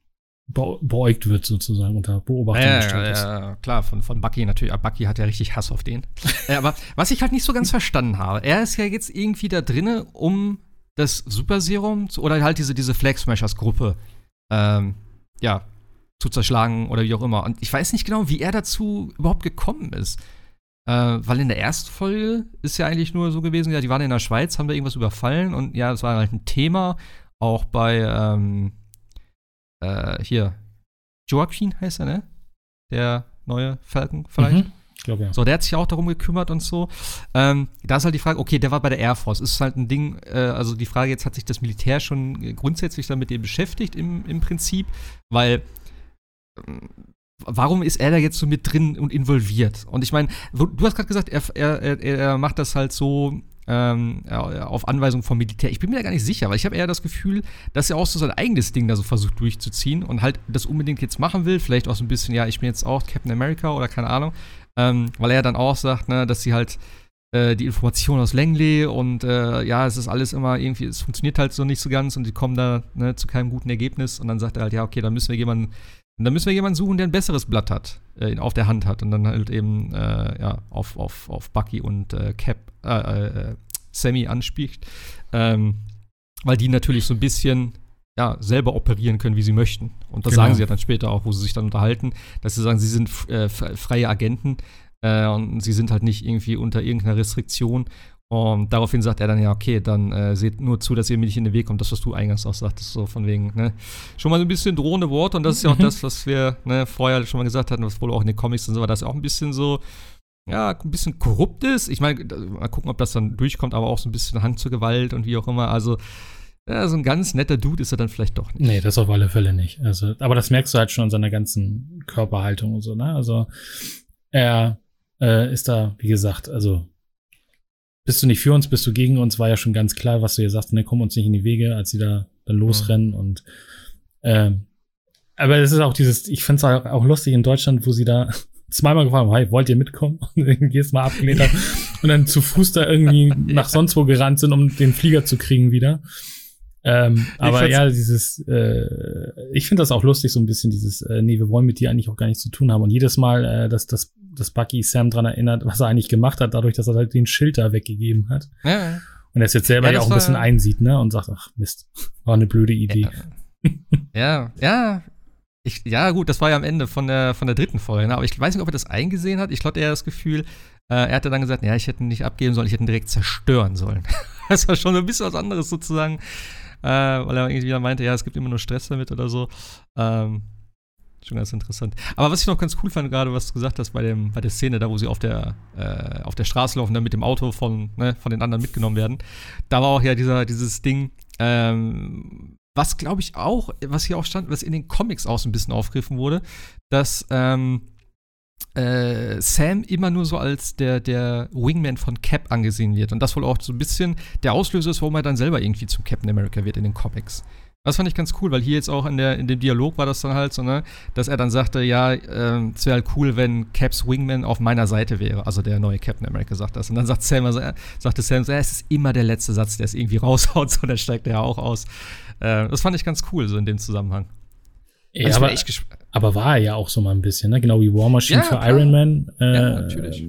beäugt wird sozusagen unter Beobachtung ja, ja, ja, klar, von, von Bucky natürlich. Bucky hat ja richtig Hass auf den. (laughs) äh, aber was ich halt nicht so ganz verstanden habe, er ist ja jetzt irgendwie da drinne, um das Super Serum zu, oder halt diese, diese Flag Smashers Gruppe ähm, ja, zu zerschlagen oder wie auch immer. Und ich weiß nicht genau, wie er dazu überhaupt gekommen ist. Äh, weil in der ersten Folge ist ja eigentlich nur so gewesen, ja, die waren in der Schweiz, haben da irgendwas überfallen und ja, es war halt ein Thema. Auch bei, ähm, äh, hier, Joaquin heißt er, ne? Der neue Falcon vielleicht. Mhm. Ich glaube, ja. So, der hat sich auch darum gekümmert und so. Ähm, da ist halt die Frage, okay, der war bei der Air Force. Ist halt ein Ding, äh, also die Frage jetzt, hat sich das Militär schon grundsätzlich damit eben beschäftigt im, im Prinzip? Weil warum ist er da jetzt so mit drin und involviert? Und ich meine, du hast gerade gesagt, er, er, er macht das halt so ähm, auf Anweisung vom Militär. Ich bin mir da gar nicht sicher, weil ich habe eher das Gefühl, dass er auch so sein eigenes Ding da so versucht durchzuziehen und halt das unbedingt jetzt machen will. Vielleicht auch so ein bisschen, ja, ich bin jetzt auch Captain America oder keine Ahnung. Ähm, weil er dann auch sagt, ne, dass sie halt äh, die Informationen aus Langley und äh, ja, es ist alles immer irgendwie, es funktioniert halt so nicht so ganz und die kommen da ne, zu keinem guten Ergebnis und dann sagt er halt, ja, okay, dann müssen wir jemanden und dann müssen wir jemanden suchen, der ein besseres Blatt hat, äh, auf der Hand hat. Und dann halt eben äh, ja, auf, auf, auf Bucky und äh, Cap, äh, äh, äh, Sammy anspielt. Ähm, weil die natürlich so ein bisschen ja, selber operieren können, wie sie möchten. Und das genau. sagen sie ja dann später auch, wo sie sich dann unterhalten, dass sie sagen, sie sind freie Agenten und sie sind halt nicht irgendwie unter irgendeiner Restriktion und daraufhin sagt er dann, ja, okay, dann äh, seht nur zu, dass ihr mir nicht in den Weg kommt, das, was du eingangs auch sagtest, so von wegen, ne? Schon mal so ein bisschen drohende Worte und das ist ja auch (laughs) das, was wir ne, vorher schon mal gesagt hatten, was wohl auch in den Comics und so war, dass auch ein bisschen so, ja, ein bisschen korrupt ist. Ich meine, mal gucken, ob das dann durchkommt, aber auch so ein bisschen Hang zur Gewalt und wie auch immer. Also, ja, so ein ganz netter Dude ist er dann vielleicht doch nicht. Nee, das auf alle Fälle nicht. Also, aber das merkst du halt schon an seiner ganzen Körperhaltung und so, ne? Also, er äh, ist da, wie gesagt, also bist du nicht für uns, bist du gegen uns, war ja schon ganz klar, was du hier sagst, ne, komm uns nicht in die Wege, als sie da dann losrennen ja. und ähm, aber es ist auch dieses, ich finde es auch, auch lustig in Deutschland, wo sie da (laughs) zweimal gefragt haben, hey, wollt ihr mitkommen? (laughs) Und dann jedes Mal abgelehnt haben (laughs) und dann zu Fuß da irgendwie nach sonst wo gerannt sind, um den Flieger zu kriegen wieder. Ähm, aber ja, dieses, äh, ich finde das auch lustig, so ein bisschen dieses, äh, nee, wir wollen mit dir eigentlich auch gar nichts zu tun haben. Und jedes Mal, äh, dass, dass, dass Bucky Sam dran erinnert, was er eigentlich gemacht hat, dadurch, dass er halt den Schild da weggegeben hat. Ja. Und er es jetzt selber ja, ja auch ein bisschen einsieht, ne? Und sagt, ach Mist, war eine blöde Idee. Ja, ja, ja. Ich, ja, gut, das war ja am Ende von der, von der dritten Folge, ne? aber ich weiß nicht, ob er das eingesehen hat. Ich glaube, er hat das Gefühl, äh, er hatte dann gesagt, ja, ich hätte ihn nicht abgeben sollen, ich hätte ihn direkt zerstören sollen. (laughs) das war schon ein bisschen was anderes sozusagen äh, weil er irgendwie meinte, ja, es gibt immer nur Stress damit oder so. Ähm, schon ganz interessant. Aber was ich noch ganz cool fand, gerade was du gesagt hast bei, dem, bei der Szene, da wo sie auf der, äh, auf der Straße laufen, dann mit dem Auto von, ne, von den anderen mitgenommen werden, da war auch ja dieser, dieses Ding, ähm, was glaube ich auch, was hier auch stand, was in den Comics auch so ein bisschen aufgegriffen wurde, dass ähm, äh, Sam immer nur so als der, der Wingman von Cap angesehen wird. Und das wohl auch so ein bisschen der Auslöser ist, warum er dann selber irgendwie zum Captain America wird in den Comics. Das fand ich ganz cool, weil hier jetzt auch in, der, in dem Dialog war das dann halt so, ne, dass er dann sagte, ja, äh, es wäre halt cool, wenn Caps Wingman auf meiner Seite wäre. Also der neue Captain America sagt das. Und dann sagt Sam, also, sagte Sam, so, ja, es ist immer der letzte Satz, der es irgendwie (laughs) raushaut, so, dann steigt er ja auch aus. Äh, das fand ich ganz cool, so in dem Zusammenhang. Ja, also aber, aber war er ja auch so mal ein bisschen, ne? Genau wie War Machine ja, für klar. Iron Man. Äh, ja, natürlich.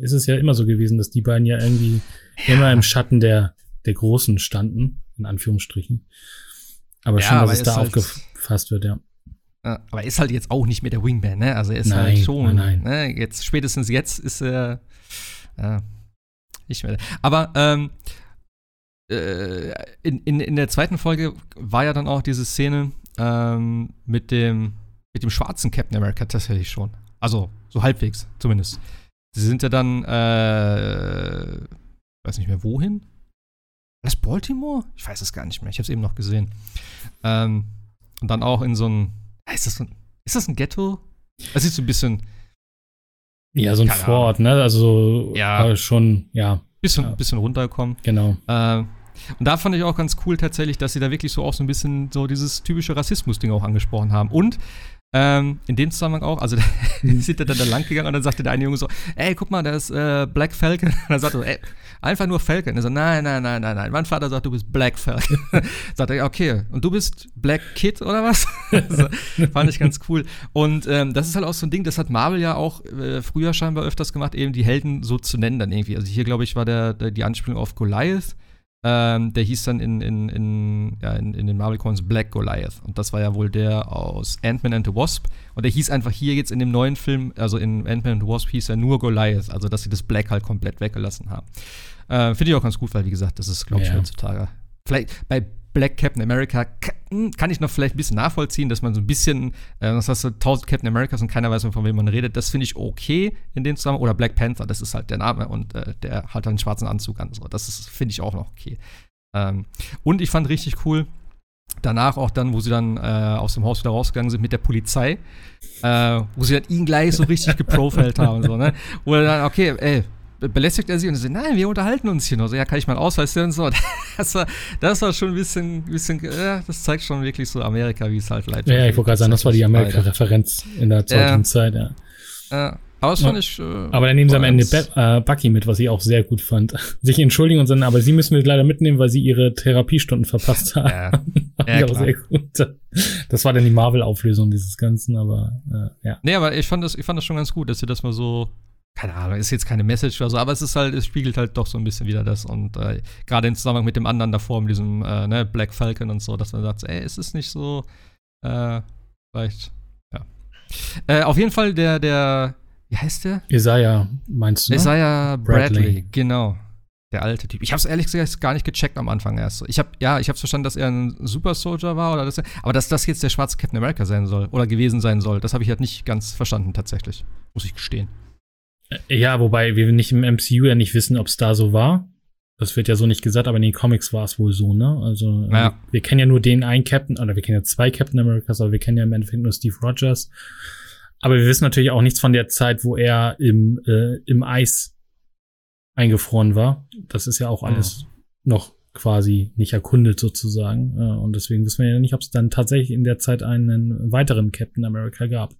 Ist es ja immer so gewesen, dass die beiden ja irgendwie ja. immer im Schatten der, der Großen standen, in Anführungsstrichen. Aber ja, schön, dass aber es da halt, aufgefasst wird, ja. Aber ist halt jetzt auch nicht mehr der Wingman, ne? Also er ist halt nein, halt schon. Nein, nein. Ne? Jetzt, spätestens jetzt ist er äh, nicht mehr. Aber ähm, äh, in, in, in der zweiten Folge war ja dann auch diese Szene, ähm, mit dem mit dem schwarzen Captain America tatsächlich schon. Also so halbwegs zumindest. Sie sind ja dann, äh, weiß nicht mehr wohin. Das Baltimore? Ich weiß es gar nicht mehr. Ich habe es eben noch gesehen. Ähm, und dann auch in so ein, ist das ein, ist das ein Ghetto? Das ist so ein bisschen. Ja, so ein Vorort, ne? Also ja. schon, ja. Bisschen, ja. bisschen runtergekommen. Genau. Äh, und da fand ich auch ganz cool tatsächlich, dass sie da wirklich so auch so ein bisschen so dieses typische Rassismus-Ding auch angesprochen haben. Und ähm, in dem Zusammenhang auch, also sind da dann da lang gegangen und dann sagte der eine Junge so, ey, guck mal, da ist äh, Black Falcon. Und (laughs) dann sagte er, ey, einfach nur Falcon. Er so, nein, nein, nein, nein, nein. Mein Vater sagt, du bist Black Falcon. (laughs) sagt er, okay, und du bist Black Kid oder was? (laughs) so, fand ich ganz cool. Und ähm, das ist halt auch so ein Ding, das hat Marvel ja auch äh, früher scheinbar öfters gemacht, eben die Helden so zu nennen dann irgendwie. Also hier, glaube ich, war der, der, die Anspielung auf Goliath. Ähm, der hieß dann in, in, in, ja, in, in den Marvel Comics Black Goliath. Und das war ja wohl der aus Ant-Man and the Wasp. Und der hieß einfach hier jetzt in dem neuen Film, also in Ant-Man and the Wasp hieß er nur Goliath. Also, dass sie das Black halt komplett weggelassen haben. Äh, Finde ich auch ganz gut, weil, wie gesagt, das ist, glaube ich, ja. heutzutage. Vielleicht bei Black Captain America hm, kann ich noch vielleicht ein bisschen nachvollziehen, dass man so ein bisschen, äh, das hast du tausend Captain Americas und keiner weiß, von wem man redet. Das finde ich okay in dem Zusammenhang. Oder Black Panther, das ist halt der Name und äh, der hat einen schwarzen Anzug an. So. Das finde ich auch noch okay. Ähm, und ich fand richtig cool, danach auch dann, wo sie dann äh, aus dem Haus wieder rausgegangen sind mit der Polizei, äh, wo sie dann ihn gleich so richtig geprofiled (laughs) haben. So, ne? Wo er dann, okay, ey, belästigt er sie und sie sagt, nein, wir unterhalten uns hier noch. So, ja, kann ich mal Ausweis sehen und so. (laughs) Das war, das war schon ein bisschen, bisschen ja, das zeigt schon wirklich so Amerika, wie es halt leid Ja, ich wollte gerade sagen, das war die Amerika-Referenz in der zweiten ja. Zeit, ja. ja. Aber das fand ich. Äh, aber dann nehmen sie am Ende Be äh, Bucky mit, was ich auch sehr gut fand. (laughs) Sich entschuldigen und sagen, aber sie müssen wir leider mitnehmen, weil sie ihre Therapiestunden verpasst haben. Ja, (laughs) ja auch sehr gut. Das war dann die Marvel-Auflösung dieses Ganzen, aber äh, ja. Nee, aber ich fand das, ich fand das schon ganz gut, dass sie das mal so keine Ahnung, ist jetzt keine Message oder so, aber es ist halt, es spiegelt halt doch so ein bisschen wieder das und äh, gerade im Zusammenhang mit dem anderen davor, mit diesem äh, ne, Black Falcon und so, dass man sagt, ey, ist es nicht so, äh, vielleicht, ja. Äh, auf jeden Fall der, der, wie heißt der? Isaiah, meinst du? Ne? Isaiah Bradley, Bradley, genau. Der alte Typ. Ich habe es ehrlich gesagt gar nicht gecheckt am Anfang erst. Ich habe ja, ich habe verstanden, dass er ein Super Soldier war oder dass er, aber dass das jetzt der schwarze Captain America sein soll oder gewesen sein soll, das habe ich halt nicht ganz verstanden tatsächlich, muss ich gestehen. Ja, wobei wir nicht im MCU ja nicht wissen, ob es da so war. Das wird ja so nicht gesagt, aber in den Comics war es wohl so, ne? Also ja. wir, wir, kennen ja nur den einen Captain, oder wir kennen ja zwei Captain Americas, aber wir kennen ja im Endeffekt nur Steve Rogers. Aber wir wissen natürlich auch nichts von der Zeit, wo er im, äh, im Eis eingefroren war. Das ist ja auch alles mhm. noch quasi nicht erkundet sozusagen. Äh, und deswegen wissen wir ja nicht, ob es dann tatsächlich in der Zeit einen weiteren Captain America gab.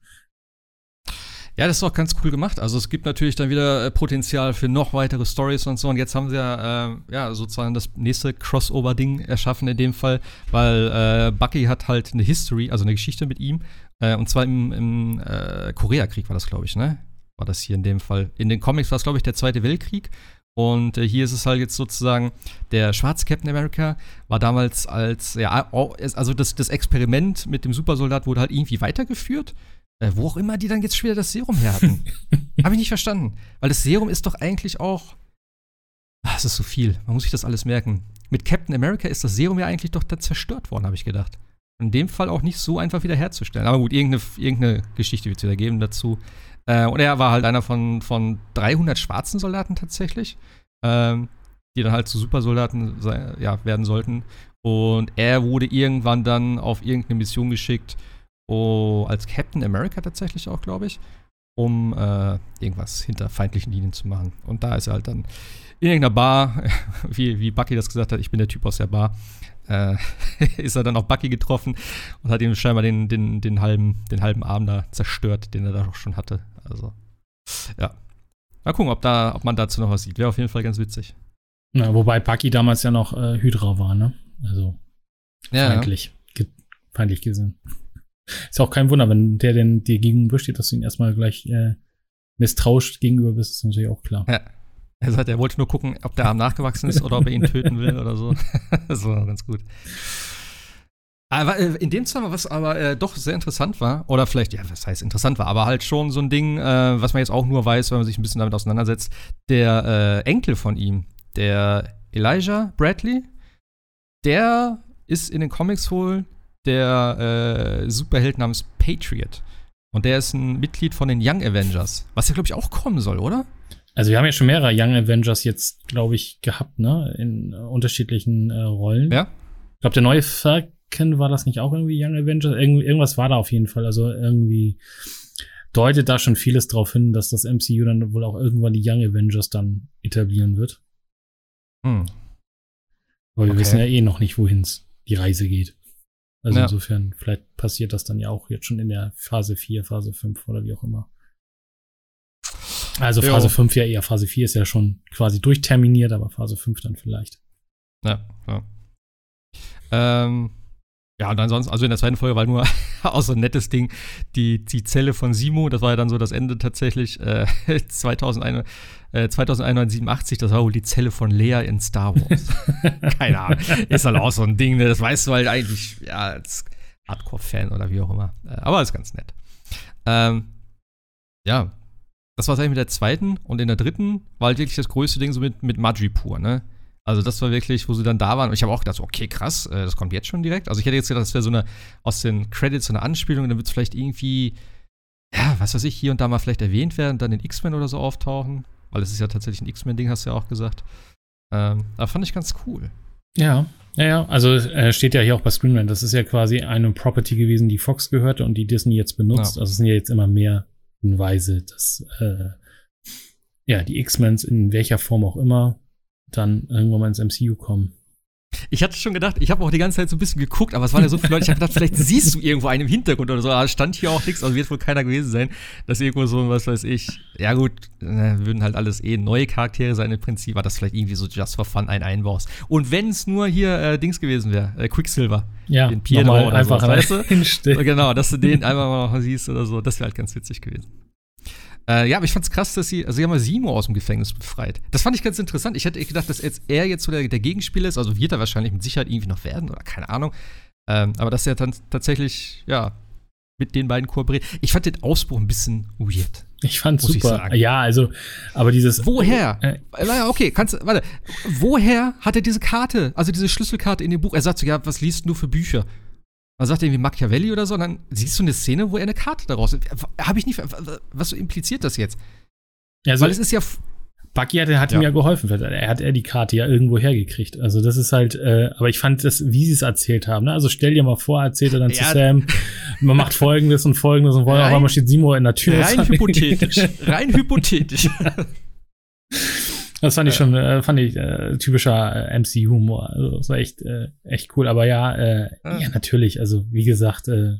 Ja, das ist auch ganz cool gemacht. Also es gibt natürlich dann wieder äh, Potenzial für noch weitere Stories und so. Und jetzt haben sie ja, äh, ja sozusagen das nächste Crossover-Ding erschaffen in dem Fall, weil äh, Bucky hat halt eine History, also eine Geschichte mit ihm. Äh, und zwar im, im äh, Koreakrieg war das, glaube ich, ne? War das hier in dem Fall. In den Comics war es, glaube ich, der Zweite Weltkrieg. Und äh, hier ist es halt jetzt sozusagen, der schwarze Captain America war damals als, ja, also das, das Experiment mit dem Supersoldat wurde halt irgendwie weitergeführt. Äh, wo auch immer die dann jetzt schon wieder das Serum her hatten. (laughs) Habe ich nicht verstanden. Weil das Serum ist doch eigentlich auch. Ach, es ist so viel. Man muss sich das alles merken. Mit Captain America ist das Serum ja eigentlich doch dann zerstört worden, habe ich gedacht. In dem Fall auch nicht so einfach wieder herzustellen. Aber gut, irgendeine, irgendeine Geschichte wird es wieder geben dazu. Äh, und er war halt einer von, von 300 schwarzen Soldaten tatsächlich, ähm, die dann halt zu Supersoldaten ja, werden sollten. Und er wurde irgendwann dann auf irgendeine Mission geschickt, Oh, als Captain America tatsächlich auch, glaube ich, um äh, irgendwas hinter feindlichen Linien zu machen. Und da ist er halt dann in irgendeiner Bar, (laughs) wie, wie Bucky das gesagt hat, ich bin der Typ aus der Bar, äh, (laughs) ist er dann auch Bucky getroffen und hat ihm scheinbar den, den, den, halben, den halben Arm da zerstört, den er da doch schon hatte. Also, ja. Mal gucken, ob, da, ob man dazu noch was sieht. Wäre auf jeden Fall ganz witzig. Ja, wobei Bucky damals ja noch äh, Hydra war, ne? Also ja, feindlich. Ja. feindlich gesehen. Ist auch kein Wunder, wenn der denn dir gegenübersteht, dass du ihn erstmal gleich äh, misstrauisch gegenüber bist, ist natürlich auch klar. Ja. Er sagt, er wollte nur gucken, ob der Arm nachgewachsen ist oder ob er ihn töten will oder so. (laughs) das war ganz gut. Aber äh, in dem Zusammenhang, was aber äh, doch sehr interessant war, oder vielleicht, ja, was heißt interessant war, aber halt schon so ein Ding, äh, was man jetzt auch nur weiß, wenn man sich ein bisschen damit auseinandersetzt, der äh, Enkel von ihm, der Elijah Bradley, der ist in den Comics wohl der äh, Superheld namens Patriot. Und der ist ein Mitglied von den Young Avengers, was ja, glaube ich, auch kommen soll, oder? Also wir haben ja schon mehrere Young Avengers jetzt, glaube ich, gehabt, ne? In äh, unterschiedlichen äh, Rollen. Ja. Ich glaube, der neue Falcon war das nicht auch irgendwie Young Avengers? Irgend, irgendwas war da auf jeden Fall. Also irgendwie deutet da schon vieles darauf hin, dass das MCU dann wohl auch irgendwann die Young Avengers dann etablieren wird. Hm. Aber wir okay. wissen ja eh noch nicht, wohin die Reise geht. Also ja. insofern, vielleicht passiert das dann ja auch jetzt schon in der Phase 4, Phase 5 oder wie auch immer. Also Phase jo. 5 ja eher, Phase 4 ist ja schon quasi durchterminiert, aber Phase 5 dann vielleicht. Ja, ja. Ähm, ja, und ansonsten, also in der zweiten Folge war nur (laughs) auch so ein nettes Ding, die, die Zelle von Simo, das war ja dann so das Ende tatsächlich, äh, (laughs) 2001, äh, 2187, das war wohl die Zelle von Lea in Star Wars. (laughs) Keine Ahnung, ist halt auch so ein Ding, ne? das weißt du halt eigentlich, ja, als Hardcore-Fan oder wie auch immer. Äh, aber ist ganz nett. Ähm, ja, das war es eigentlich mit der zweiten und in der dritten war halt wirklich das größte Ding so mit, mit Madripoor, ne? Also das war wirklich, wo sie dann da waren. Und ich habe auch gedacht, okay, krass, äh, das kommt jetzt schon direkt. Also ich hätte jetzt gedacht, das wäre so eine aus den Credits so eine Anspielung, dann wird es vielleicht irgendwie, ja, was weiß ich, hier und da mal vielleicht erwähnt werden, dann in X-Men oder so auftauchen. Weil es ist ja tatsächlich ein X-Men-Ding, hast du ja auch gesagt. Ähm, aber fand ich ganz cool. Ja, ja, ja. Also äh, steht ja hier auch bei Screenrant, das ist ja quasi eine Property gewesen, die Fox gehörte und die Disney jetzt benutzt. Ja. Also es sind ja jetzt immer mehr Hinweise, dass äh, ja, die X-Men in welcher Form auch immer dann irgendwann mal ins MCU kommen. Ich hatte schon gedacht, ich habe auch die ganze Zeit so ein bisschen geguckt, aber es waren ja so viele Leute, ich habe gedacht, vielleicht siehst du irgendwo einen im Hintergrund oder so. Aber stand hier auch nichts, also wird wohl keiner gewesen sein, dass irgendwo so, was weiß ich, ja gut, äh, würden halt alles eh neue Charaktere sein im Prinzip, war das vielleicht irgendwie so just for fun ein einbaust. Und wenn es nur hier äh, Dings gewesen wäre, äh, Quicksilver, ja, den Piero oder einfach so, weißt du? (laughs) Genau, dass du den einfach mal siehst oder so, das wäre halt ganz witzig gewesen. Äh, ja, aber ich fand's krass, dass sie, also sie haben mal Simo aus dem Gefängnis befreit. Das fand ich ganz interessant. Ich hätte gedacht, dass jetzt er jetzt so der, der Gegenspieler ist, also wird er wahrscheinlich mit Sicherheit irgendwie noch werden oder keine Ahnung. Ähm, aber dass er dann tatsächlich, ja, mit den beiden kooperiert. Ich fand den Ausbruch ein bisschen weird. Ich fand super. Ich ja, also, aber dieses. Woher? Äh, äh, okay, kannst warte. Woher hat er diese Karte, also diese Schlüsselkarte in dem Buch? Er sagt so, ja, was liest du für Bücher? Man sagt irgendwie Machiavelli oder so, und dann siehst du eine Szene, wo er eine Karte daraus. Habe ich nicht. Was impliziert das jetzt? Also Weil es ist ja. Bucky hat, hat ja. ihm ja geholfen. Er hat er die Karte ja irgendwo hergekriegt. Also das ist halt, äh, aber ich fand das, wie sie es erzählt haben. Ne? Also stell dir mal vor, erzählt er dann ja. zu Sam, man macht folgendes und folgendes und auf einmal steht Simo in der Tür. Rein hypothetisch. rein hypothetisch. (laughs) Das fand ich schon, äh, fand ich äh, typischer äh, MC-Humor. Also das war echt, äh, echt cool. Aber ja, äh, ja. ja, natürlich. Also wie gesagt, äh,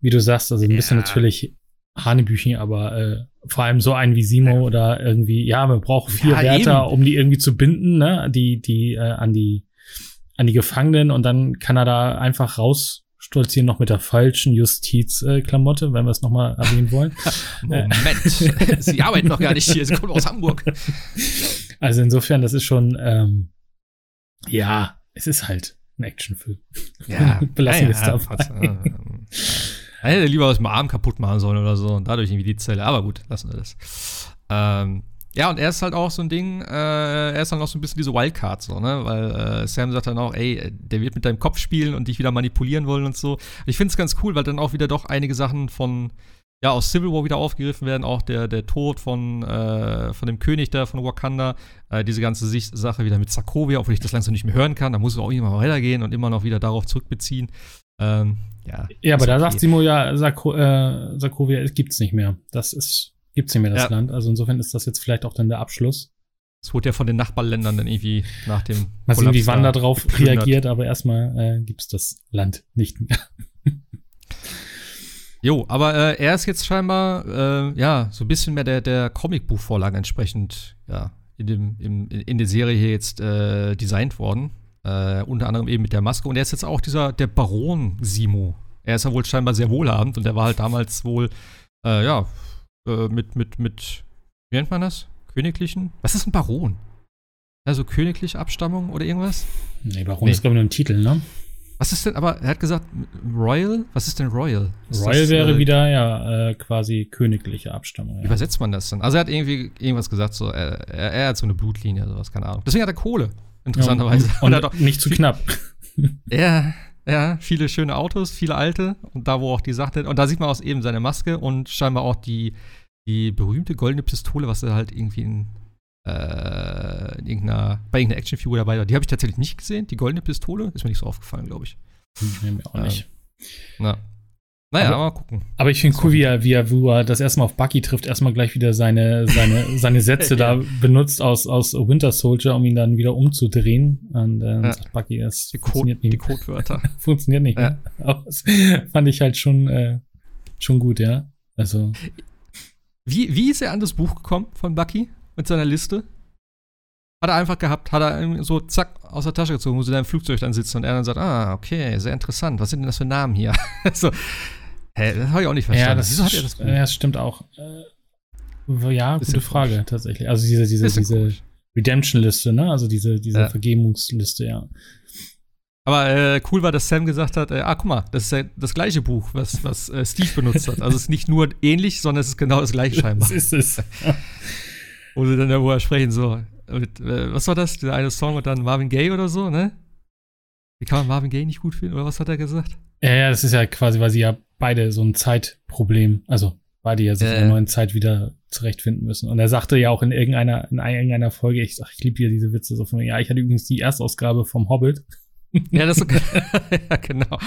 wie du sagst, also ein ja. bisschen natürlich Hanebüchen, aber äh, vor allem so einen wie Simo ja. oder irgendwie, ja, man braucht vier ja, Wärter, eben. um die irgendwie zu binden, ne, die, die äh, an die an die Gefangenen und dann kann er da einfach raus stolzieren noch mit der falschen Justizklamotte, äh, wenn wir es nochmal erwähnen wollen. (laughs) Moment, Sie arbeiten noch gar nicht hier, Sie kommen aus Hamburg. Also insofern, das ist schon, ähm, ja, es ist halt ein Actionfilm. Ja, (laughs) belassen wir es ja, dabei. Hätte lieber was mit Arm kaputt machen sollen oder so und dadurch irgendwie die Zelle. Aber gut, lassen wir das. Ähm, ja, und er ist halt auch so ein Ding, äh, er ist dann auch so ein bisschen diese Wildcard, so, ne? Weil äh, Sam sagt dann auch, ey, der wird mit deinem Kopf spielen und dich wieder manipulieren wollen und so. Ich finde es ganz cool, weil dann auch wieder doch einige Sachen von, ja, aus Civil War wieder aufgegriffen werden, auch der, der Tod von, äh, von dem König da von Wakanda, äh, diese ganze Sicht Sache wieder mit Sokovia, obwohl ich das langsam nicht mehr hören kann, da muss es auch immer weitergehen und immer noch wieder darauf zurückbeziehen. Ähm, ja, ja aber da okay. sagt Simo ja, Sako, äh, Sokovia gibt's nicht mehr. Das ist gibt es nicht mehr das ja. Land. Also insofern ist das jetzt vielleicht auch dann der Abschluss. Es wurde ja von den Nachbarländern dann irgendwie nach dem. Mal sehen, wie Wanda darauf reagiert, aber erstmal äh, gibt es das Land nicht mehr. (laughs) Jo, aber äh, er ist jetzt scheinbar, äh, ja, so ein bisschen mehr der, der Comicbuchvorlage entsprechend, ja, in, dem, im, in der Serie hier jetzt äh, designt worden. Äh, unter anderem eben mit der Maske. Und er ist jetzt auch dieser, der Baron Simo. Er ist ja wohl scheinbar sehr wohlhabend und er war halt damals wohl, äh, ja, äh, mit, mit, mit, wie nennt man das? Königlichen? Was ist ein Baron? Also königliche Abstammung oder irgendwas? Nee, Baron nee. ist, glaube ich, nur ein Titel, ne? Was ist denn, aber er hat gesagt, Royal? Was ist denn Royal? Ist Royal das, wäre äh, wieder, ja, äh, quasi königliche Abstammung. Ja. Wie übersetzt man das denn? Also er hat irgendwie irgendwas gesagt, so, er, er, er hat so eine Blutlinie, sowas, keine Ahnung. Deswegen hat er Kohle, interessanterweise. Ja, und, (laughs) und, und nicht zu knapp. (laughs) ja, Ja, viele schöne Autos, viele alte. Und da, wo auch die Sache. Und da sieht man auch eben seine Maske und scheinbar auch die, die berühmte goldene Pistole, was er halt irgendwie in, äh, in irgendeiner, bei irgendeiner Actionfigur dabei war. Die habe ich tatsächlich nicht gesehen. Die goldene Pistole ist mir nicht so aufgefallen, glaube ich. Hm, nee, mir auch nicht. Na. Naja, aber, mal gucken. Aber ich finde cool, wie er, wie er, wo er das erstmal auf Bucky trifft, erstmal gleich wieder seine, seine, (laughs) seine Sätze ja. da benutzt aus, aus Winter Soldier, um ihn dann wieder umzudrehen. Und äh, ja. sagt Bucky, das die funktioniert nicht. Die Codewörter. (laughs) funktioniert nicht. Ja. Aber (laughs) das fand ich halt schon, äh, schon gut, ja. Also. Wie, wie ist er an das Buch gekommen von Bucky mit seiner Liste? Hat er einfach gehabt, hat er so zack aus der Tasche gezogen, wo sie da im Flugzeug dann sitzen und er dann sagt, ah, okay, sehr interessant, was sind denn das für Namen hier? (laughs) so, hä, das habe ich auch nicht verstanden. Ja, das, Wieso hat er das Buch? Ja, das stimmt auch. Äh, ja, gute Frage, komisch. tatsächlich. Also diese, diese, diese Redemption-Liste, ne? Also diese, diese ja. Vergebungsliste, ja. Aber äh, cool war, dass Sam gesagt hat, äh, ah, guck mal, das ist ja das gleiche Buch, was, was äh, Steve benutzt hat. Also es ist nicht nur ähnlich, sondern es ist genau das gleiche scheinbar. (laughs) Das ist es. (laughs) Wo sie dann darüber sprechen, so, mit, äh, was war das? Der eine Song und dann Marvin Gaye oder so, ne? Wie kann man Marvin Gaye nicht gut finden, oder was hat er gesagt? Ja, ja, das ist ja quasi, weil sie ja beide so ein Zeitproblem, also beide ja sich in der neuen Zeit wieder zurechtfinden müssen. Und er sagte ja auch in irgendeiner, in irgendeiner Folge, ich sag, ich liebe hier diese Witze so von mir, ja, ich hatte übrigens die Erstausgabe vom Hobbit. Ja, das ist (laughs) ja, genau.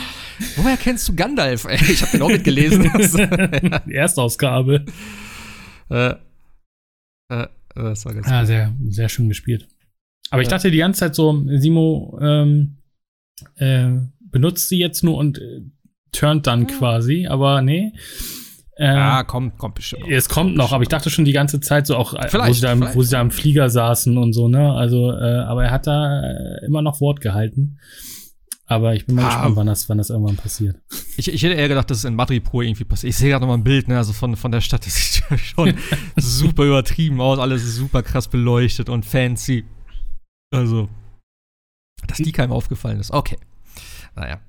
Woher kennst du Gandalf? Ey, ich habe den Hobbit gelesen. (laughs) die Erstausgabe. Äh, äh, das war ganz ja, sehr, sehr schön gespielt. Aber ich dachte die ganze Zeit so, Simo ähm, äh, benutzt sie jetzt nur und äh, turnt dann quasi, aber nee. Äh, ah, kommt, kommt bestimmt. Es kommt noch, aber ich dachte schon die ganze Zeit so auch, vielleicht, wo, sie da, wo sie da im Flieger saßen und so, ne? Also, äh, aber er hat da äh, immer noch Wort gehalten. Aber ich bin mal ah, gespannt, wann das, wann das irgendwann passiert. Ich, ich hätte eher gedacht, dass es in Madripoor irgendwie passiert. Ich sehe gerade noch mal ein Bild, ne, also von, von der Stadt. Das sieht ja schon (laughs) super übertrieben aus. Alles ist super krass beleuchtet und fancy. Also, dass die keinem aufgefallen ist. Okay. Naja.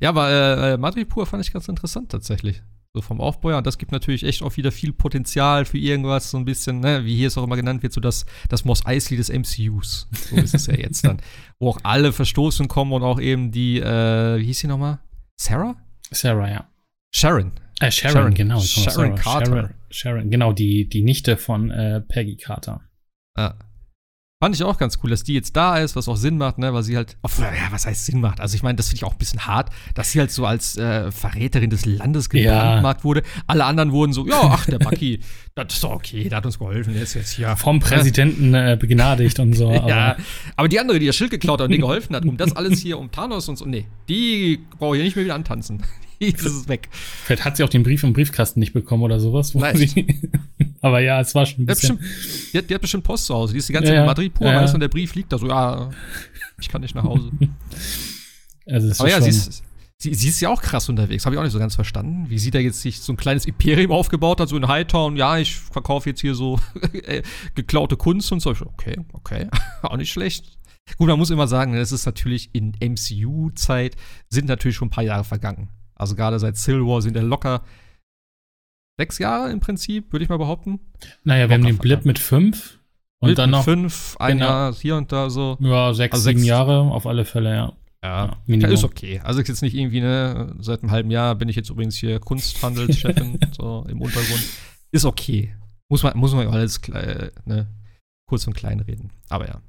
Ja, aber äh, äh Madripoor fand ich ganz interessant tatsächlich. So vom Aufbau her. Und das gibt natürlich echt auch wieder viel Potenzial für irgendwas, so ein bisschen, ne, wie hier es auch immer genannt wird, so das, das Moss Eisley des MCUs. So ist es ja jetzt dann. (laughs) Wo auch alle verstoßen kommen und auch eben die, äh, wie hieß sie nochmal? Sarah? Sarah, ja. Sharon. Äh, Sharon, Sharon genau. Sharon Carter. Sharon, Sharon, genau, die, die Nichte von äh, Peggy Carter. Ah. Fand ich auch ganz cool, dass die jetzt da ist, was auch Sinn macht, ne, weil sie halt, oh, ja, was heißt Sinn macht? Also ich meine, das finde ich auch ein bisschen hart, dass sie halt so als äh, Verräterin des Landes gebrandmarkt ja. wurde. Alle anderen wurden so, ja, ach, der Bucky, (laughs) das ist doch okay, der hat uns geholfen, der ist jetzt hier. Vom Präsidenten äh, begnadigt und so. (laughs) Aber. ja, aber die andere, die das Schild geklaut hat und denen geholfen hat, um das alles hier, um Thanos und so, nee, die brauche ich nicht mehr wieder antanzen. Ist es weg. Vielleicht hat sie auch den Brief im Briefkasten nicht bekommen oder sowas. (laughs) aber ja, es war schon ein bisschen. Die hat, bestimmt, die, hat, die hat bestimmt Post zu Hause. Die ist die ganze Zeit ja, in Madrid pur, ja. und der Brief liegt da so, ja, ich kann nicht nach Hause. (laughs) also aber ja, sie ist, sie, sie ist ja auch krass unterwegs. Habe ich auch nicht so ganz verstanden. Wie sie da jetzt sich so ein kleines Imperium aufgebaut hat, so in Hightown. Ja, ich verkaufe jetzt hier so (laughs) äh, geklaute Kunst und so. Okay, okay. auch nicht schlecht. Gut, man muss immer sagen, es ist natürlich in MCU-Zeit sind natürlich schon ein paar Jahre vergangen. Also gerade seit Civil War sind er locker sechs Jahre im Prinzip, würde ich mal behaupten. Naja, wir haben den Blip mit fünf. Und Blip dann noch fünf, ein genau. Jahr hier und da so. Ja, sechs, also sieben Jahre auf alle Fälle, ja. Ja, ja ist okay. Also ist jetzt nicht irgendwie, ne, seit einem halben Jahr bin ich jetzt übrigens hier Kunsthandelschefin, (laughs) so im Untergrund. Ist okay. Muss man, muss man alles ne, kurz und klein reden. Aber ja.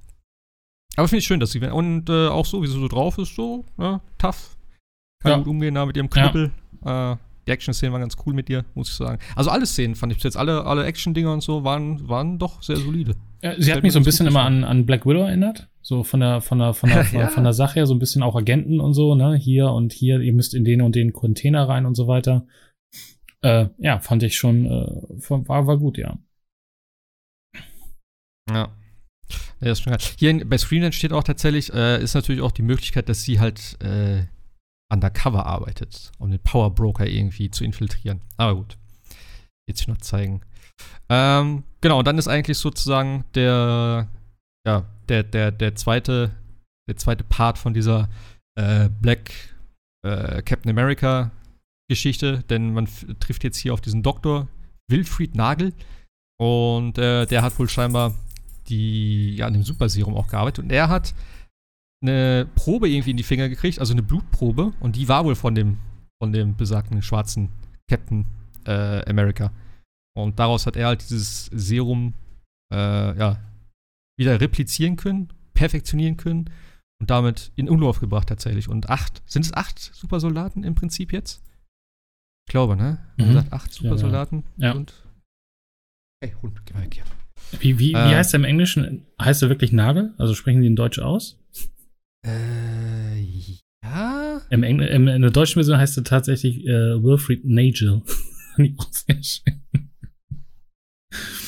Aber finde ich schön, dass sie, und äh, auch so, wie sie so drauf ist, so, ja, tough kann ja. gut umgehen da mit ihrem Knüppel. Ja. Äh, die Action-Szenen waren ganz cool mit dir, muss ich sagen. Also alle Szenen fand ich bis jetzt, alle, alle Action-Dinger und so waren, waren doch sehr solide. Ja, sie hat mich so ein bisschen immer an, an Black Widow erinnert. So von der, von der, von der, (laughs) ja. von der Sache her, so ein bisschen auch Agenten und so, ne? Hier und hier, ihr müsst in den und den Container rein und so weiter. Äh, ja, fand ich schon, äh, war, war gut, ja. Ja. Ja, ist schon Hier bei Screenland steht auch tatsächlich, äh, ist natürlich auch die Möglichkeit, dass sie halt äh, undercover arbeitet, um den Power Broker irgendwie zu infiltrieren. Aber gut. Jetzt noch zeigen. Ähm, genau, und dann ist eigentlich sozusagen der, ja, der, der, der zweite, der zweite Part von dieser äh, Black äh, Captain America Geschichte, denn man trifft jetzt hier auf diesen Doktor Wilfried Nagel und äh, der hat wohl scheinbar die, ja, an dem Superserum auch gearbeitet und er hat eine Probe irgendwie in die Finger gekriegt, also eine Blutprobe, und die war wohl von dem, von dem besagten schwarzen Captain äh, America. Und daraus hat er halt dieses Serum äh, ja, wieder replizieren können, perfektionieren können und damit in Umlauf gebracht tatsächlich. Und acht, sind es acht Supersoldaten im Prinzip jetzt? Ich glaube, ne? Mhm. Gesagt, acht Supersoldaten. Ja. ja. Und. Ey, Hund, geh mal weg hier. Wie, wie, äh, wie heißt er im Englischen? Heißt er wirklich Nagel? Also sprechen die in Deutsch aus? Äh, ja. Im Engl im, in der deutschen Version heißt er tatsächlich äh, Wilfried Nagel. (laughs)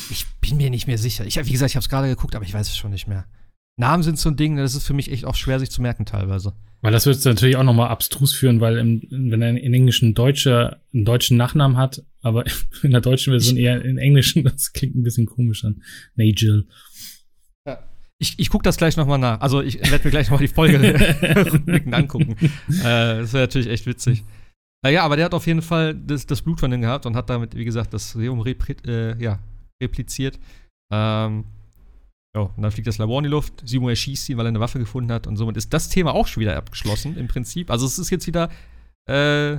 ich bin mir nicht mehr sicher. Ich, wie gesagt, ich habe es gerade geguckt, aber ich weiß es schon nicht mehr. Namen sind so ein Ding, das ist für mich echt auch schwer, sich zu merken teilweise. Weil das wird natürlich auch nochmal abstrus führen, weil im, wenn er in Englisch einen, Deutscher, einen deutschen Nachnamen hat, aber (laughs) in der deutschen Version eher in Englischen, das klingt ein bisschen komisch an. Nigel. Ja. Ich, ich gucke das gleich nochmal nach. Also ich werde mir gleich nochmal die Folge (laughs) (laughs) angucken. Äh, das wäre natürlich echt witzig. Äh, ja, aber der hat auf jeden Fall das, das Blut von dem gehabt und hat damit, wie gesagt, das Serum repri äh, ja, repliziert. Ähm, ja, und dann fliegt das Labor in die Luft, Simo erschießt ihn, weil er eine Waffe gefunden hat und somit ist das Thema auch schon wieder abgeschlossen im Prinzip. Also es ist jetzt wieder, äh,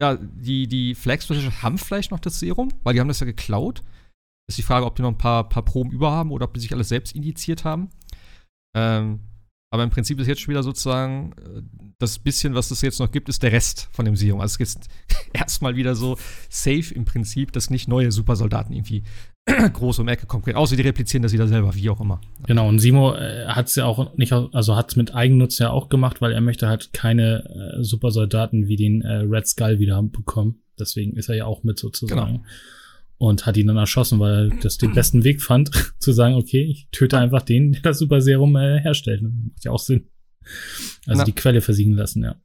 ja, die, die Flags haben vielleicht noch das Serum, weil die haben das ja geklaut. Ist die Frage, ob die noch ein paar, paar Proben über haben oder ob die sich alles selbst indiziert haben. Ähm, aber im Prinzip ist jetzt schon wieder sozusagen äh, das bisschen, was es jetzt noch gibt, ist der Rest von dem Serum. Also es ist (laughs) erstmal wieder so safe im Prinzip, dass nicht neue Supersoldaten irgendwie (clears throat) groß um Ecke kommen können. Außer die replizieren das wieder selber, wie auch immer. Genau, und Simo äh, hat es ja auch nicht, also hat es mit Eigennutz ja auch gemacht, weil er möchte halt keine äh, Supersoldaten wie den äh, Red Skull wieder bekommen. Deswegen ist er ja auch mit sozusagen. Genau und hat ihn dann erschossen, weil er das den besten Weg fand, (laughs) zu sagen, okay, ich töte einfach den, der das Super Serum äh, herstellt. Macht ja auch Sinn. Also Na. die Quelle versiegen lassen, ja.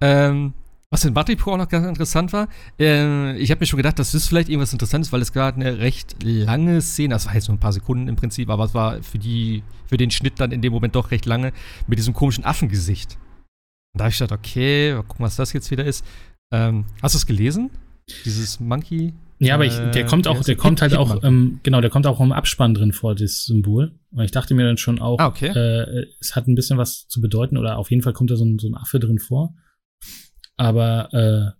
Ähm, was in Battlipro auch noch ganz interessant war, äh, ich habe mir schon gedacht, das ist vielleicht irgendwas Interessantes, weil es gerade eine recht lange Szene, das war jetzt nur ein paar Sekunden im Prinzip, aber es war für die, für den Schnitt dann in dem Moment doch recht lange, mit diesem komischen Affengesicht. Und da habe ich gedacht, okay, mal gucken, was das jetzt wieder ist. Ähm, hast du es gelesen? Dieses Monkey. Ja, aber ich, der kommt auch, der kommt halt auch, ähm, genau, der kommt auch im Abspann drin vor, das Symbol. Und ich dachte mir dann schon auch, ah, okay. äh, es hat ein bisschen was zu bedeuten oder auf jeden Fall kommt da so ein, so ein Affe drin vor. Aber, äh,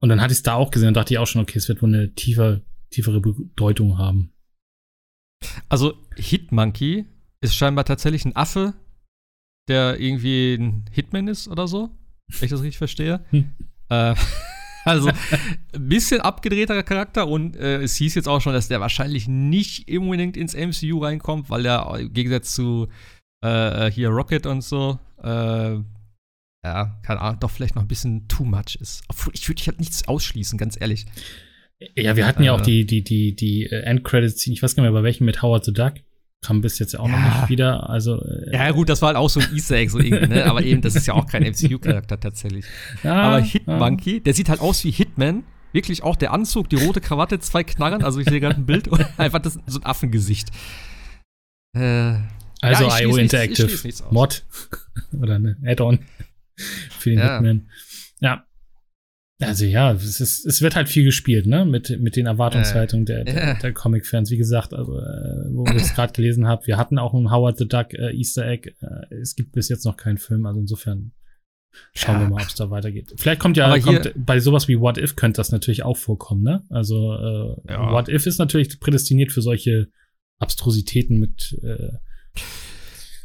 und dann hatte ich es da auch gesehen und dachte ich auch schon, okay, es wird wohl eine tiefer, tiefere Bedeutung haben. Also, Hitmonkey ist scheinbar tatsächlich ein Affe, der irgendwie ein Hitman ist oder so, wenn ich das richtig verstehe. Hm. Äh, (laughs) Also ein bisschen abgedrehter Charakter und äh, es hieß jetzt auch schon, dass der wahrscheinlich nicht unbedingt ins MCU reinkommt, weil er im Gegensatz zu äh, hier Rocket und so, äh, ja, keine Ahnung, doch vielleicht noch ein bisschen too much ist. Obwohl, ich würde halt nichts ausschließen, ganz ehrlich. Ja, wir hatten ja auch äh. die, die, die, die Endcredits, ich weiß gar nicht mehr bei welchem mit Howard the Duck kam bis jetzt ja auch ja. noch nicht wieder. Also äh, ja gut, das war halt auch so ein Easter Egg so irgendwie, ne? Aber eben, das ist ja auch kein MCU-Charakter tatsächlich. (laughs) Ja, Aber Hitmonkey, ja. der sieht halt aus wie Hitman. Wirklich auch der Anzug, die rote Krawatte, zwei Knarren. Also ich sehe gerade ein Bild und (laughs) einfach das, so ein Affengesicht. Äh, also ja, IO Interactive Mod (laughs) oder eine Add-on für den Hitman. Ja, also ja, es, ist, es wird halt viel gespielt, ne? Mit, mit den Erwartungshaltungen der, der, der Comic-Fans. Wie gesagt, also, äh, wo ich es gerade gelesen habe, wir hatten auch ein Howard the Duck äh, Easter Egg. Äh, es gibt bis jetzt noch keinen Film, also insofern schauen ja. wir mal, ob es da weitergeht. Vielleicht kommt ja kommt, bei sowas wie What If könnte das natürlich auch vorkommen, ne? Also äh, ja. What If ist natürlich prädestiniert für solche Abstrusitäten mit äh,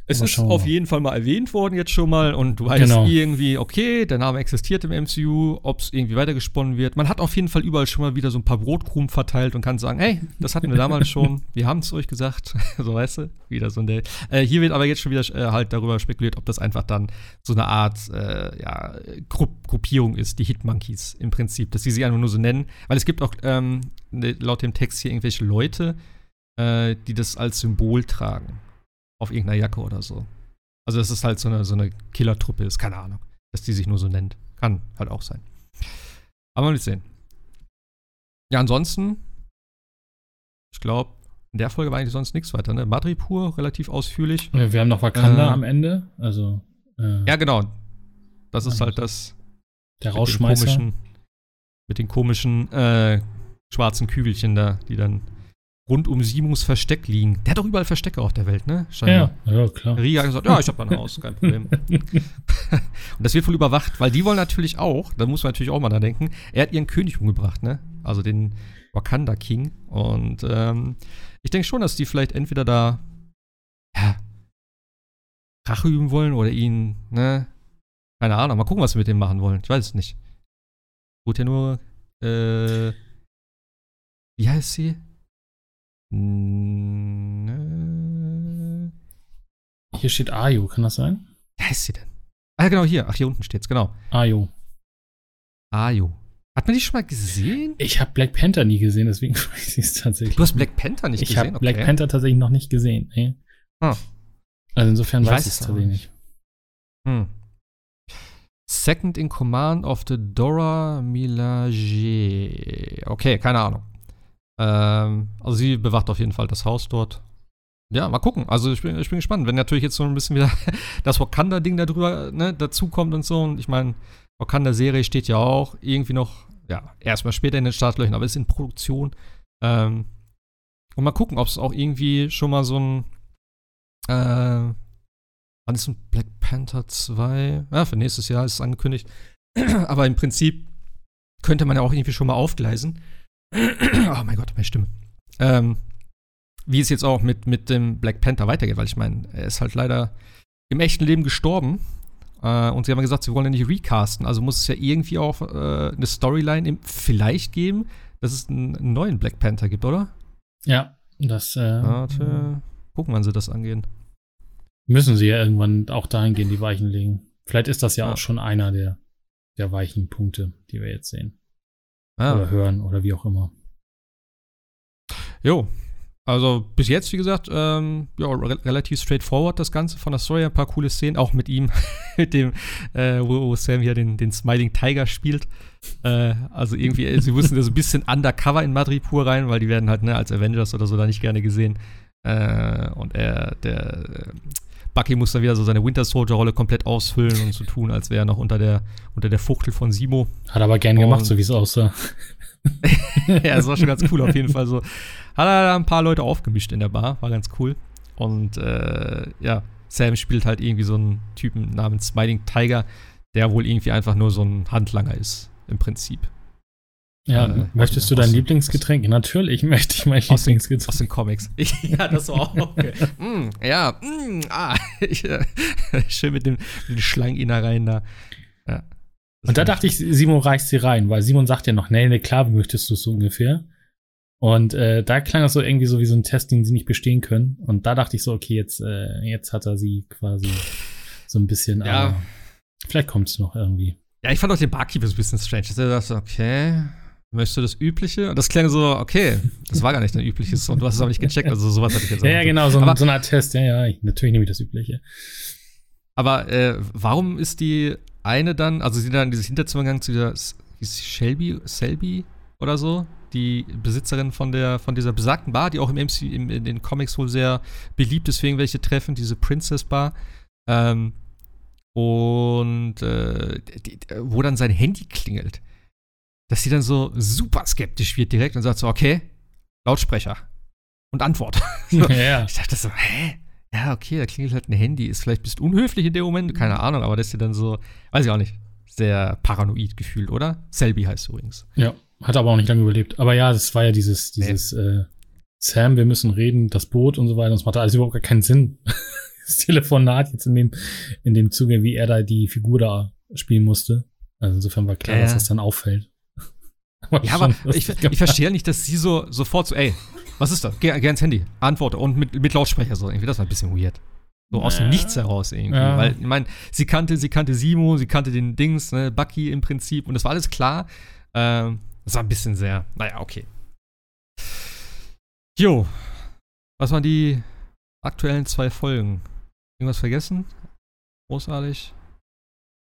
es ist auf jeden Fall mal erwähnt worden jetzt schon mal und du weißt genau. irgendwie, okay, der Name existiert im MCU, ob es irgendwie weitergesponnen wird. Man hat auf jeden Fall überall schon mal wieder so ein paar Brotkrumen verteilt und kann sagen, hey, das hatten wir damals schon, (laughs) wir haben es euch gesagt, (laughs) so weißt du, wieder so ein Day. Äh, hier wird aber jetzt schon wieder äh, halt darüber spekuliert, ob das einfach dann so eine Art äh, ja, Gru Gruppierung ist, die Hitmonkeys im Prinzip, dass sie sich einfach nur so nennen, weil es gibt auch ähm, ne, laut dem Text hier irgendwelche Leute, äh, die das als Symbol tragen auf irgendeiner Jacke oder so. Also, es halt so eine, so eine Killertruppe ist, keine Ahnung. Dass die sich nur so nennt. Kann halt auch sein. Aber nicht sehen. Ja, ansonsten, ich glaube, in der Folge war eigentlich sonst nichts weiter, ne? Madripur relativ ausführlich. Wir haben noch Wakanda äh, am Ende, also. Äh, ja, genau. Das ist halt das. Der Rausschmeißer. Mit den komischen, mit den komischen äh, schwarzen Kügelchen da, die dann rund um Simons Versteck liegen. Der hat doch überall Verstecke auf der Welt, ne? Scheinbar. Ja, ja, klar. Ria hat gesagt, ja, ich habe ein Haus, kein Problem. (laughs) und das wird wohl überwacht, weil die wollen natürlich auch, da muss man natürlich auch mal da denken, er hat ihren König umgebracht, ne? Also den Wakanda King. Und ähm, ich denke schon, dass die vielleicht entweder da ja, Rache üben wollen oder ihn, ne? Keine Ahnung, mal gucken, was wir mit dem machen wollen. Ich weiß es nicht. Wurde ja nur, äh, wie heißt sie? Ne. Hier steht Ayo, kann das sein? Wie heißt sie denn? Ah, genau, hier. Ach, hier unten steht's, genau. Ayo. Ayo. Hat man die schon mal gesehen? Ich habe Black Panther nie gesehen, deswegen (laughs) weiß ich es tatsächlich. Du hast Black Panther nicht ich gesehen? Ich habe okay. Black Panther tatsächlich noch nicht gesehen. Nee. Ah. Also insofern ich weiß ich es tatsächlich nicht. Hm. Second in Command of the Dora Milaje. Okay, keine Ahnung. Ähm, also sie bewacht auf jeden Fall das Haus dort. Ja, mal gucken. Also ich bin, ich bin gespannt. Wenn natürlich jetzt so ein bisschen wieder (laughs) das Wakanda-Ding da drüber ne, dazukommt und so. Und ich meine, Wakanda-Serie steht ja auch irgendwie noch, ja, erstmal später in den Startlöchern, aber ist in Produktion. Ähm, und mal gucken, ob es auch irgendwie schon mal so ein, äh, wann ist ein Black Panther 2? Ja, für nächstes Jahr ist es angekündigt. (clears throat) aber im Prinzip könnte man ja auch irgendwie schon mal aufgleisen. (clears throat) oh mein Gott, meine Stimme. Ähm, wie es jetzt auch mit, mit dem Black Panther weitergeht, weil ich meine, er ist halt leider im echten Leben gestorben. Äh, und sie haben gesagt, sie wollen ja nicht recasten. Also muss es ja irgendwie auch äh, eine Storyline vielleicht geben, dass es einen, einen, neuen Black Panther gibt, oder? Ja, das. Äh, Warte, gucken, wann sie das angehen. Müssen sie ja irgendwann auch dahingehend die Weichen legen. Vielleicht ist das ja, ja. auch schon einer der, der weichen Punkte, die wir jetzt sehen. Ah. Oder hören oder wie auch immer. Jo. Also bis jetzt, wie gesagt, ähm, ja, re relativ straightforward das Ganze von der Story. Ein paar coole Szenen, auch mit ihm, (laughs) mit dem, äh, wo, Sam hier den, den Smiling Tiger spielt. Äh, also irgendwie, äh, sie wussten da so ein bisschen undercover in Madripur rein, weil die werden halt ne, als Avengers oder so da nicht gerne gesehen. Äh, und er, der Bucky muss dann wieder so seine Winter Soldier-Rolle komplett ausfüllen und so tun, als wäre er noch unter der, unter der Fuchtel von Simo. Hat aber gern gemacht, so wie es aussah. (laughs) ja, das war schon ganz cool auf jeden Fall so. Hat er da ein paar Leute aufgemischt in der Bar, war ganz cool. Und äh, ja, Sam spielt halt irgendwie so einen Typen namens Smiling Tiger, der wohl irgendwie einfach nur so ein Handlanger ist, im Prinzip. Ja, äh, möchtest du dein Lieblingsgetränk? Natürlich möchte ich mein aus Lieblingsgetränk. Den, aus den Comics. (laughs) ja, das war auch okay. (laughs) mm, ja, mm, ah, (laughs) ich, äh, schön mit dem, mit dem Schlangener rein da. Ja. Und da dachte ich, Simon reicht sie rein, weil Simon sagt ja noch, nee, nee, klar möchtest du es so ungefähr. Und äh, da klang das so irgendwie so wie so ein Test, den sie nicht bestehen können. Und da dachte ich so, okay, jetzt, äh, jetzt hat er sie quasi so ein bisschen. Ja. Aber vielleicht kommt es noch irgendwie. Ja, ich fand auch den Barkeeper so ein bisschen strange. Dass er dachte, okay, Möchtest du das Übliche? Und das klang so, okay, das war gar nicht dein Übliches und du hast es auch nicht gecheckt. Also sowas hatte ich jetzt. Ja, ja genau, so, aber, so eine Art Test. Ja, ja, natürlich nehme ich das Übliche. Aber äh, warum ist die eine dann, also sie dann dieses Hinterzimmer gegangen zu dieser Shelby, Selby oder so, die Besitzerin von der von dieser besagten Bar, die auch im MC, im, in den Comics wohl sehr beliebt ist für irgendwelche Treffen, diese Princess Bar. Ähm, und äh, die, wo dann sein Handy klingelt dass sie dann so super skeptisch wird direkt und sagt so, okay, Lautsprecher und Antwort. (laughs) so, ja. Ich dachte so, hä? Ja, okay, da klingelt halt ein Handy. Ist vielleicht ein bisschen unhöflich in dem Moment, keine Ahnung, aber das ist ja dann so, weiß ich auch nicht, sehr paranoid gefühlt, oder? Selby heißt übrigens. Ja, hat aber auch nicht lange überlebt. Aber ja, das war ja dieses, dieses, äh, Sam, wir müssen reden, das Boot und so weiter. Das macht alles überhaupt gar keinen Sinn. (laughs) das Telefonat jetzt in dem, in dem Zuge, wie er da die Figur da spielen musste. Also insofern war klar, ja. dass das dann auffällt. Ja, aber ich, (laughs) ich verstehe nicht, dass sie so sofort so, ey, was ist das? Geh, geh ins Handy, antworte und mit, mit Lautsprecher so. Irgendwie, das war ein bisschen weird. So aus dem Nichts heraus irgendwie. Ja. Weil, ich meine, sie kannte, sie kannte Simo, sie kannte den Dings, ne, Bucky im Prinzip und das war alles klar. Ähm, das war ein bisschen sehr, naja, okay. Jo, was waren die aktuellen zwei Folgen? Irgendwas vergessen? Großartig.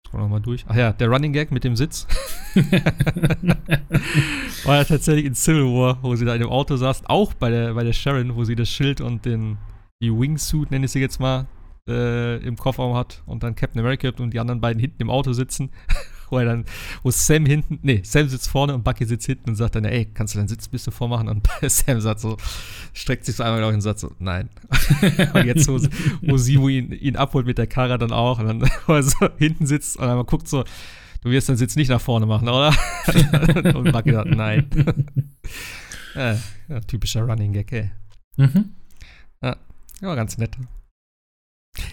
Scroll nochmal durch. Ach ja, der Running Gag mit dem Sitz. (laughs) (laughs) War ja tatsächlich in Civil War, wo sie da in dem Auto saß, auch bei der, bei der Sharon, wo sie das Schild und den, die Wingsuit, nenne ich sie jetzt mal, äh, im Kofferraum hat und dann Captain America und die anderen beiden hinten im Auto sitzen. (laughs) wo er dann, wo Sam hinten, nee, Sam sitzt vorne und Bucky sitzt hinten und sagt dann, ey, kannst du deinen Sitz ein bisschen vormachen? Und (laughs) Sam sagt so, streckt sich so einmal glaube ich und sagt so, nein. und jetzt, wo, wo sie, wo ihn, ihn abholt mit der Karre dann auch und dann, wo er so hinten sitzt und einmal guckt so, du wirst deinen Sitz nicht nach vorne machen, oder? (laughs) und Bucky sagt, nein. (laughs) ja, ja, typischer Running Gag, ey. Mhm. Ja, ja, ganz nett.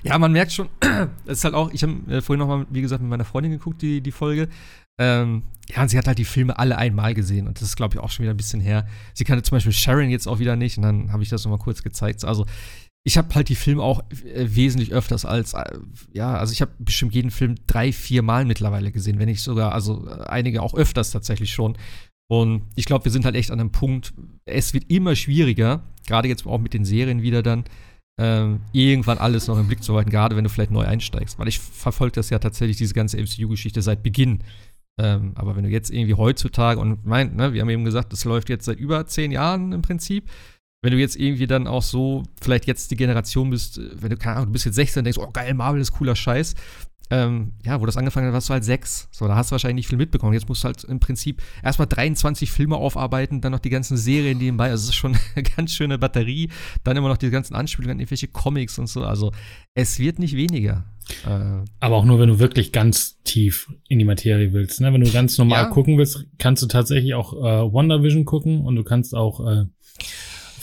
Ja, man merkt schon, (clears throat) es ist halt auch, ich habe äh, vorhin nochmal, wie gesagt, mit meiner Freundin geguckt, die, die Folge. Ähm, ja, und sie hat halt die Filme alle einmal gesehen und das ist, glaube ich, auch schon wieder ein bisschen her. Sie kannte zum Beispiel Sharon jetzt auch wieder nicht und dann habe ich das nochmal kurz gezeigt. Also, ich habe halt die Filme auch äh, wesentlich öfters als, äh, ja, also ich habe bestimmt jeden Film drei, vier Mal mittlerweile gesehen, wenn nicht sogar, also äh, einige auch öfters tatsächlich schon. Und ich glaube, wir sind halt echt an einem Punkt, es wird immer schwieriger, gerade jetzt auch mit den Serien wieder dann, ähm, irgendwann alles noch im Blick zu halten, gerade wenn du vielleicht neu einsteigst. Weil ich verfolge das ja tatsächlich, diese ganze MCU-Geschichte seit Beginn. Ähm, aber wenn du jetzt irgendwie heutzutage, und mein, ne, wir haben eben gesagt, das läuft jetzt seit über zehn Jahren im Prinzip. Wenn du jetzt irgendwie dann auch so, vielleicht jetzt die Generation bist, wenn du, keine Ahnung, du bist jetzt 16 und denkst, oh geil, Marvel ist cooler Scheiß, ähm, ja, wo das angefangen hat, warst du halt sechs. So, da hast du wahrscheinlich nicht viel mitbekommen. Jetzt musst du halt im Prinzip erstmal 23 Filme aufarbeiten, dann noch die ganzen Serien nebenbei. Also, es ist schon (laughs) eine ganz schöne Batterie. Dann immer noch die ganzen Anspielungen an irgendwelche Comics und so. Also, es wird nicht weniger. Äh, Aber auch nur, wenn du wirklich ganz tief in die Materie willst. Ne? Wenn du ganz normal ja. gucken willst, kannst du tatsächlich auch äh, Wonder Vision gucken und du kannst auch äh,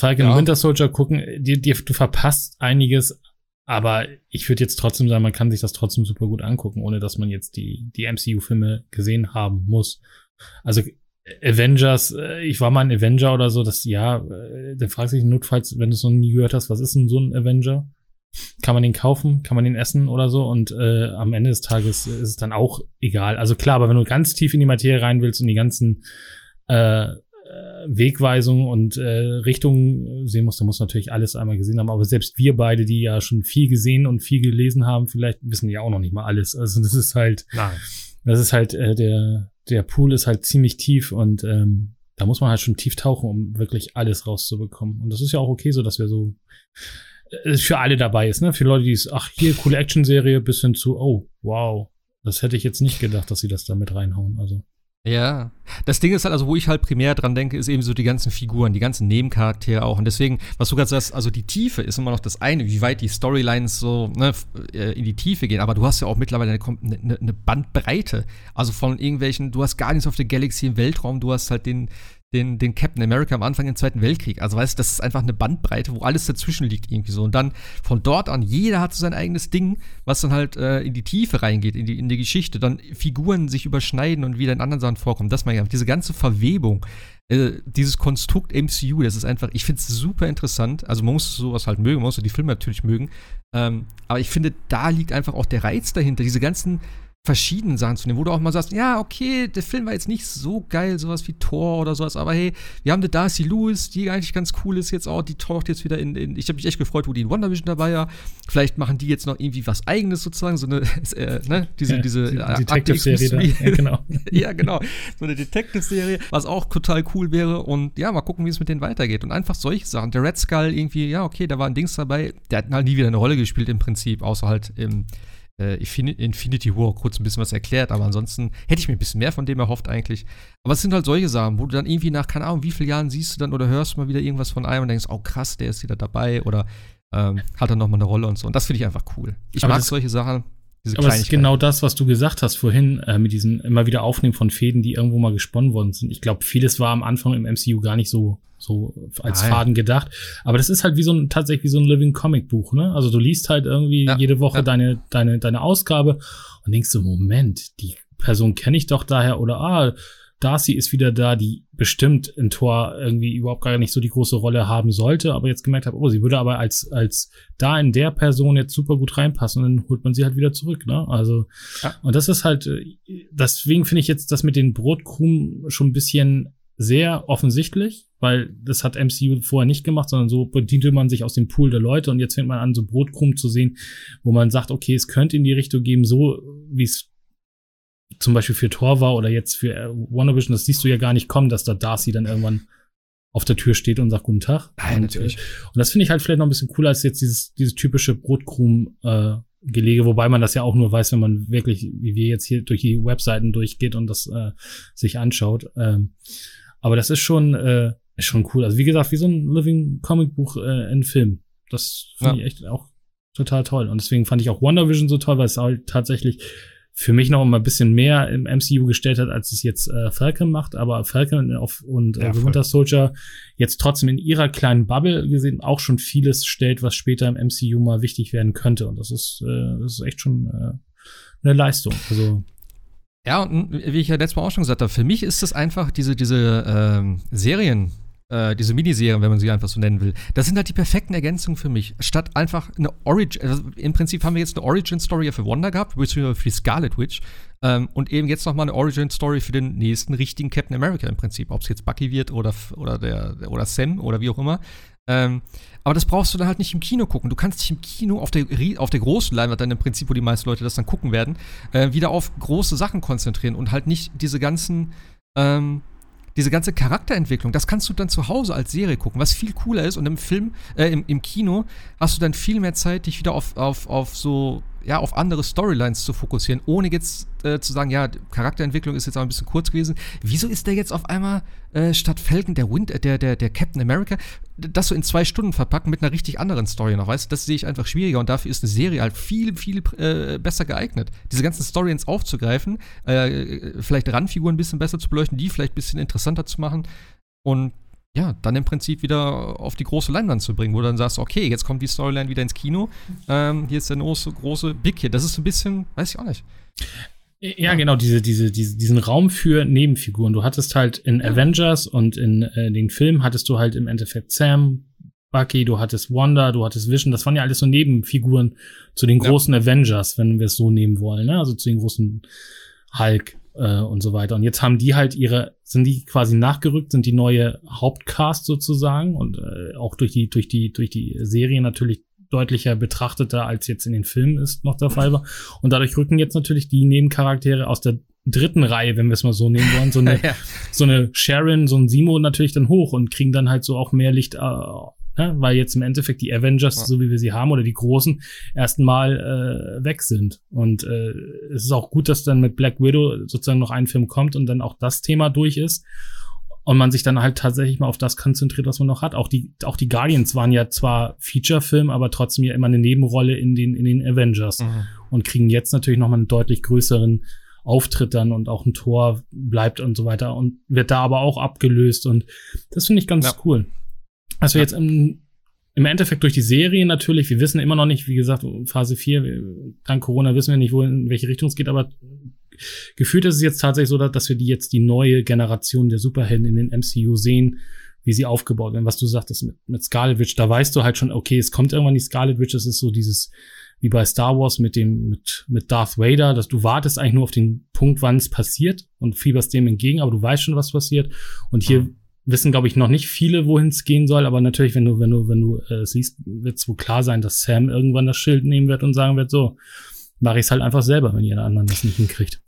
Falcon ja. Winter Soldier gucken. Die, die, du verpasst einiges, aber ich würde jetzt trotzdem sagen, man kann sich das trotzdem super gut angucken, ohne dass man jetzt die, die MCU-Filme gesehen haben muss. Also Avengers, äh, ich war mal ein Avenger oder so, das ja, äh, dann fragst du dich notfalls, wenn du es noch nie gehört hast, was ist denn so ein Avenger? Kann man den kaufen? Kann man den essen oder so? Und äh, am Ende des Tages ist es dann auch egal. Also klar, aber wenn du ganz tief in die Materie rein willst und die ganzen äh, Wegweisung und äh, Richtung sehen muss, da muss natürlich alles einmal gesehen haben. Aber selbst wir beide, die ja schon viel gesehen und viel gelesen haben, vielleicht wissen ja auch noch nicht mal alles. Also das ist halt, Nein. das ist halt äh, der der Pool ist halt ziemlich tief und ähm, da muss man halt schon tief tauchen, um wirklich alles rauszubekommen. Und das ist ja auch okay, so dass wir so äh, für alle dabei ist, ne? Für Leute, die es, ach hier coole Action-Serie, bis hin zu, oh wow, das hätte ich jetzt nicht gedacht, dass sie das da mit reinhauen. Also ja, das Ding ist halt, also wo ich halt primär dran denke, ist eben so die ganzen Figuren, die ganzen Nebencharaktere auch. Und deswegen, was du gerade sagst, also die Tiefe ist immer noch das eine, wie weit die Storylines so ne, äh, in die Tiefe gehen. Aber du hast ja auch mittlerweile eine, eine, eine Bandbreite. Also von irgendwelchen, du hast Guardians of the Galaxy im Weltraum, du hast halt den, den, den Captain America am Anfang im Zweiten Weltkrieg. Also weißt du, das ist einfach eine Bandbreite, wo alles dazwischen liegt irgendwie so. Und dann von dort an, jeder hat so sein eigenes Ding, was dann halt äh, in die Tiefe reingeht, in die, in die Geschichte. Dann Figuren sich überschneiden und wieder in anderen Sachen vorkommen. Das meine ich Diese ganze Verwebung, äh, dieses Konstrukt MCU, das ist einfach, ich finde es super interessant. Also man muss sowas halt mögen, man muss die Filme natürlich mögen. Ähm, aber ich finde, da liegt einfach auch der Reiz dahinter. Diese ganzen verschiedenen Sachen zu nehmen, wo du auch mal sagst, ja, okay, der Film war jetzt nicht so geil, sowas wie Thor oder sowas, aber hey, wir haben eine Darcy Lewis, die eigentlich ganz cool ist jetzt auch, die taucht jetzt wieder in, in ich habe mich echt gefreut, wo die in WandaVision dabei war. Vielleicht machen die jetzt noch irgendwie was eigenes sozusagen, so eine, (laughs) äh, ne, diese, ja, diese die, äh, Detective-Serie. Ja, genau. (laughs) ja, genau. So eine Detective-Serie, was auch total cool wäre und ja, mal gucken, wie es mit denen weitergeht und einfach solche Sachen. Der Red Skull irgendwie, ja, okay, da war ein Dings dabei, der hat halt nie wieder eine Rolle gespielt im Prinzip, außer halt im äh, Infinity War kurz ein bisschen was erklärt, aber ansonsten hätte ich mir ein bisschen mehr von dem erhofft eigentlich. Aber es sind halt solche Sachen, wo du dann irgendwie nach, keine Ahnung, wie vielen Jahren siehst du dann oder hörst mal wieder irgendwas von einem und denkst, oh krass, der ist wieder dabei oder ähm, hat dann nochmal eine Rolle und so. Und das finde ich einfach cool. Ich aber mag solche Sachen. Diese aber es ist genau das, was du gesagt hast vorhin, äh, mit diesen immer wieder Aufnehmen von Fäden, die irgendwo mal gesponnen worden sind. Ich glaube, vieles war am Anfang im MCU gar nicht so so als Nein. Faden gedacht. Aber das ist halt wie so ein, tatsächlich wie so ein Living Comic Buch, ne? Also du liest halt irgendwie ja, jede Woche ja. deine, deine, deine Ausgabe und denkst so, Moment, die Person kenne ich doch daher oder ah, Darcy ist wieder da, die bestimmt in Tor irgendwie überhaupt gar nicht so die große Rolle haben sollte, aber jetzt gemerkt hat, oh, sie würde aber als, als da in der Person jetzt super gut reinpassen und dann holt man sie halt wieder zurück, ne? Also, ja. und das ist halt, deswegen finde ich jetzt das mit den Brotkrumen schon ein bisschen sehr offensichtlich, weil das hat MCU vorher nicht gemacht, sondern so bediente man sich aus dem Pool der Leute und jetzt fängt man an, so Brotkrumm zu sehen, wo man sagt, okay, es könnte in die Richtung geben, so wie es zum Beispiel für Thor war oder jetzt für äh, WandaVision, das siehst du ja gar nicht kommen, dass da Darcy dann irgendwann auf der Tür steht und sagt Guten Tag. Nein, und, natürlich. Äh, und das finde ich halt vielleicht noch ein bisschen cooler als jetzt dieses, dieses typische Brotkrumm, äh, Gelege, wobei man das ja auch nur weiß, wenn man wirklich, wie wir jetzt hier durch die Webseiten durchgeht und das äh, sich anschaut. Ähm, aber das ist schon, äh, ist schon cool. Also wie gesagt, wie so ein Living Comic Buch äh, in Film. Das finde ja. ich echt auch total toll. Und deswegen fand ich auch WandaVision so toll, weil es halt tatsächlich für mich noch mal ein bisschen mehr im MCU gestellt hat, als es jetzt äh, Falcon macht. Aber Falcon auf, und äh, ja, Winter Soldier jetzt trotzdem in ihrer kleinen Bubble gesehen auch schon vieles stellt, was später im MCU mal wichtig werden könnte. Und das ist, äh, das ist echt schon äh, eine Leistung. Also ja, und wie ich ja letztes Mal auch schon gesagt habe, für mich ist das einfach diese, diese ähm, Serien, äh, diese Miniserien, wenn man sie einfach so nennen will, das sind halt die perfekten Ergänzungen für mich. Statt einfach eine Origin, also im Prinzip haben wir jetzt eine Origin-Story für Wanda gehabt, beziehungsweise für die Scarlet Witch. Ähm, und eben jetzt nochmal eine Origin-Story für den nächsten richtigen Captain America im Prinzip. Ob es jetzt Bucky wird oder, oder, der, oder Sam oder wie auch immer. Ähm, aber das brauchst du dann halt nicht im Kino gucken. Du kannst dich im Kino auf der, auf der großen Leinwand dann im Prinzip, wo die meisten Leute das dann gucken werden, äh, wieder auf große Sachen konzentrieren und halt nicht diese ganzen ähm, diese ganze Charakterentwicklung, das kannst du dann zu Hause als Serie gucken, was viel cooler ist. Und im Film, äh, im, im Kino hast du dann viel mehr Zeit, dich wieder auf, auf, auf so ja, auf andere Storylines zu fokussieren, ohne jetzt äh, zu sagen, ja, Charakterentwicklung ist jetzt auch ein bisschen kurz gewesen. Wieso ist der jetzt auf einmal äh, statt Falcon der Wind, der, der, der Captain America, das so in zwei Stunden verpacken mit einer richtig anderen Story noch, weißt du? Das sehe ich einfach schwieriger und dafür ist eine Serie halt viel, viel äh, besser geeignet. Diese ganzen Storylines aufzugreifen, äh, vielleicht Randfiguren ein bisschen besser zu beleuchten, die vielleicht ein bisschen interessanter zu machen und ja, dann im Prinzip wieder auf die große Leinwand zu bringen, wo du dann sagst, okay, jetzt kommt die Storyline wieder ins Kino, ähm, hier ist der große, große Big Hit. Das ist ein bisschen, weiß ich auch nicht. Ja, genau, diese, diese, diese, diesen Raum für Nebenfiguren. Du hattest halt in ja. Avengers und in äh, den Filmen hattest du halt im Endeffekt Sam, Bucky, du hattest Wanda, du hattest Vision, das waren ja alles so Nebenfiguren zu den großen ja. Avengers, wenn wir es so nehmen wollen, ne? Also zu den großen Hulk, äh, und so weiter. Und jetzt haben die halt ihre, sind die quasi nachgerückt, sind die neue Hauptcast sozusagen und äh, auch durch die, durch die, durch die Serie natürlich deutlicher betrachteter als jetzt in den Filmen ist noch der Fall war. Und dadurch rücken jetzt natürlich die Nebencharaktere aus der dritten Reihe, wenn wir es mal so nehmen wollen, so (laughs) eine, ja. so eine Sharon, so ein Simo natürlich dann hoch und kriegen dann halt so auch mehr Licht äh, ne? weil jetzt im Endeffekt die Avengers, ja. so wie wir sie haben, oder die großen, erstmal äh, weg sind. Und äh, es ist auch gut, dass dann mit Black Widow sozusagen noch ein Film kommt und dann auch das Thema durch ist. Und man sich dann halt tatsächlich mal auf das konzentriert, was man noch hat. Auch die, auch die Guardians waren ja zwar Feature-Film, aber trotzdem ja immer eine Nebenrolle in den, in den Avengers. Mhm. Und kriegen jetzt natürlich noch mal einen deutlich größeren Auftritt dann und auch ein Tor bleibt und so weiter und wird da aber auch abgelöst und das finde ich ganz ja. cool. Also ja. jetzt im, im Endeffekt durch die Serie natürlich, wir wissen immer noch nicht, wie gesagt, Phase 4, dank Corona wissen wir nicht, wo in welche Richtung es geht, aber gefühlt ist es jetzt tatsächlich so, dass wir die jetzt die neue Generation der Superhelden in den MCU sehen, wie sie aufgebaut werden. Was du sagtest mit, mit Scarlet Witch, da weißt du halt schon, okay, es kommt irgendwann die Scarlet Witch, das ist so dieses, wie bei Star Wars mit dem, mit, mit Darth Vader, dass du wartest eigentlich nur auf den Punkt, wann es passiert und fieberst dem entgegen, aber du weißt schon, was passiert. Und hier mhm wissen, glaube ich, noch nicht viele, wohin es gehen soll, aber natürlich, wenn du, wenn du, wenn du äh, siehst, wird es wohl klar sein, dass Sam irgendwann das Schild nehmen wird und sagen wird, so, mache ich es halt einfach selber, wenn jeder anderen das nicht hinkriegt.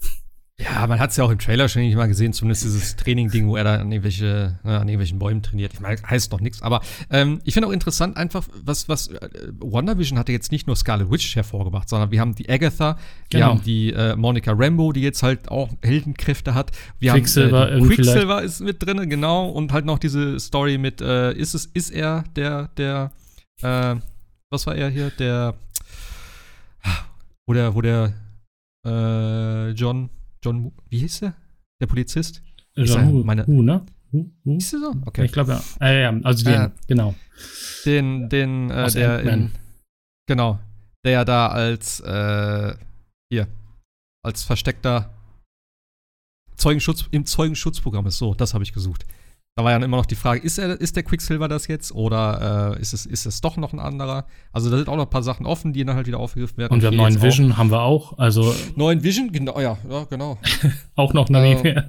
Ja, man hat es ja auch im Trailer schon nicht mal gesehen, zumindest dieses (laughs) Training-Ding, wo er da an irgendwelche, äh, an irgendwelchen Bäumen trainiert. Ich meine, heißt noch nichts, aber ähm, ich finde auch interessant einfach, was, was äh, WandaVision hatte jetzt nicht nur Scarlet Witch hervorgebracht, sondern wir haben die Agatha, wir genau. haben die äh, Monica Rambo, die jetzt halt auch Heldenkräfte hat. Wir Quicksilver, haben äh, Quicksilver ist mit drin, genau, und halt noch diese Story mit, äh, ist es, ist er der, der, äh, was war er hier, der, wo der, wo der, äh, John John, wie hieß der? Der Polizist? John Hu, meine, Hu, ne? Hu, Hu? Hieß der so? Okay. Ich glaube, ja. Äh, ja. Also den, äh, genau. Den, den, äh, der in, genau, der ja da als, äh, hier, als versteckter Zeugenschutz, im Zeugenschutzprogramm ist. So, das habe ich gesucht. Da war ja immer noch die Frage, ist, er, ist der Quicksilver das jetzt oder äh, ist, es, ist es doch noch ein anderer? Also da sind auch noch ein paar Sachen offen, die dann halt wieder aufgegriffen werden. Und wir haben neuen Vision, auch. haben wir auch. Also (laughs) neuen Vision, genau, ja, ja genau. (laughs) auch noch eine äh,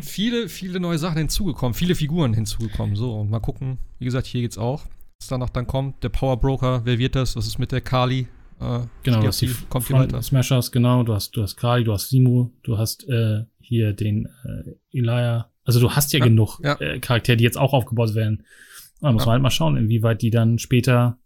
Viele, viele neue Sachen hinzugekommen, viele Figuren hinzugekommen. So, und mal gucken, wie gesagt, hier geht's auch, was da noch dann kommt. Der Power Broker, wer wird das? Was ist mit der Kali? Äh, genau, du hast die, kommt Front weiter. Smashers, genau, du hast, du hast Kali, du hast Simo, du hast äh, hier den äh, Elia also du hast ja, ja genug ja. Äh, Charaktere, die jetzt auch aufgebaut werden. Da muss ja. man halt mal schauen, inwieweit die dann später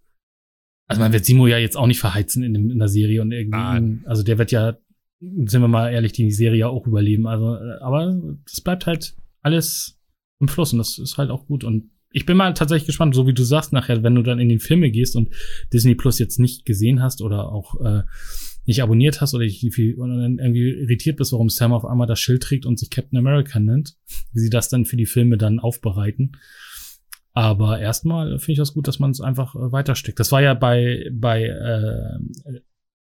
also man wird Simo ja jetzt auch nicht verheizen in, in der Serie und irgendwie, Nein. also der wird ja, sind wir mal ehrlich, die Serie auch überleben. Also, äh, aber es bleibt halt alles im Fluss und das ist halt auch gut und ich bin mal tatsächlich gespannt, so wie du sagst nachher, wenn du dann in den Filme gehst und Disney Plus jetzt nicht gesehen hast oder auch äh, nicht abonniert hast oder dich irgendwie irritiert bist, warum Sam auf einmal das Schild trägt und sich Captain America nennt, wie sie das dann für die Filme dann aufbereiten. Aber erstmal finde ich das gut, dass man es einfach äh, weitersteckt. Das war ja bei, bei äh,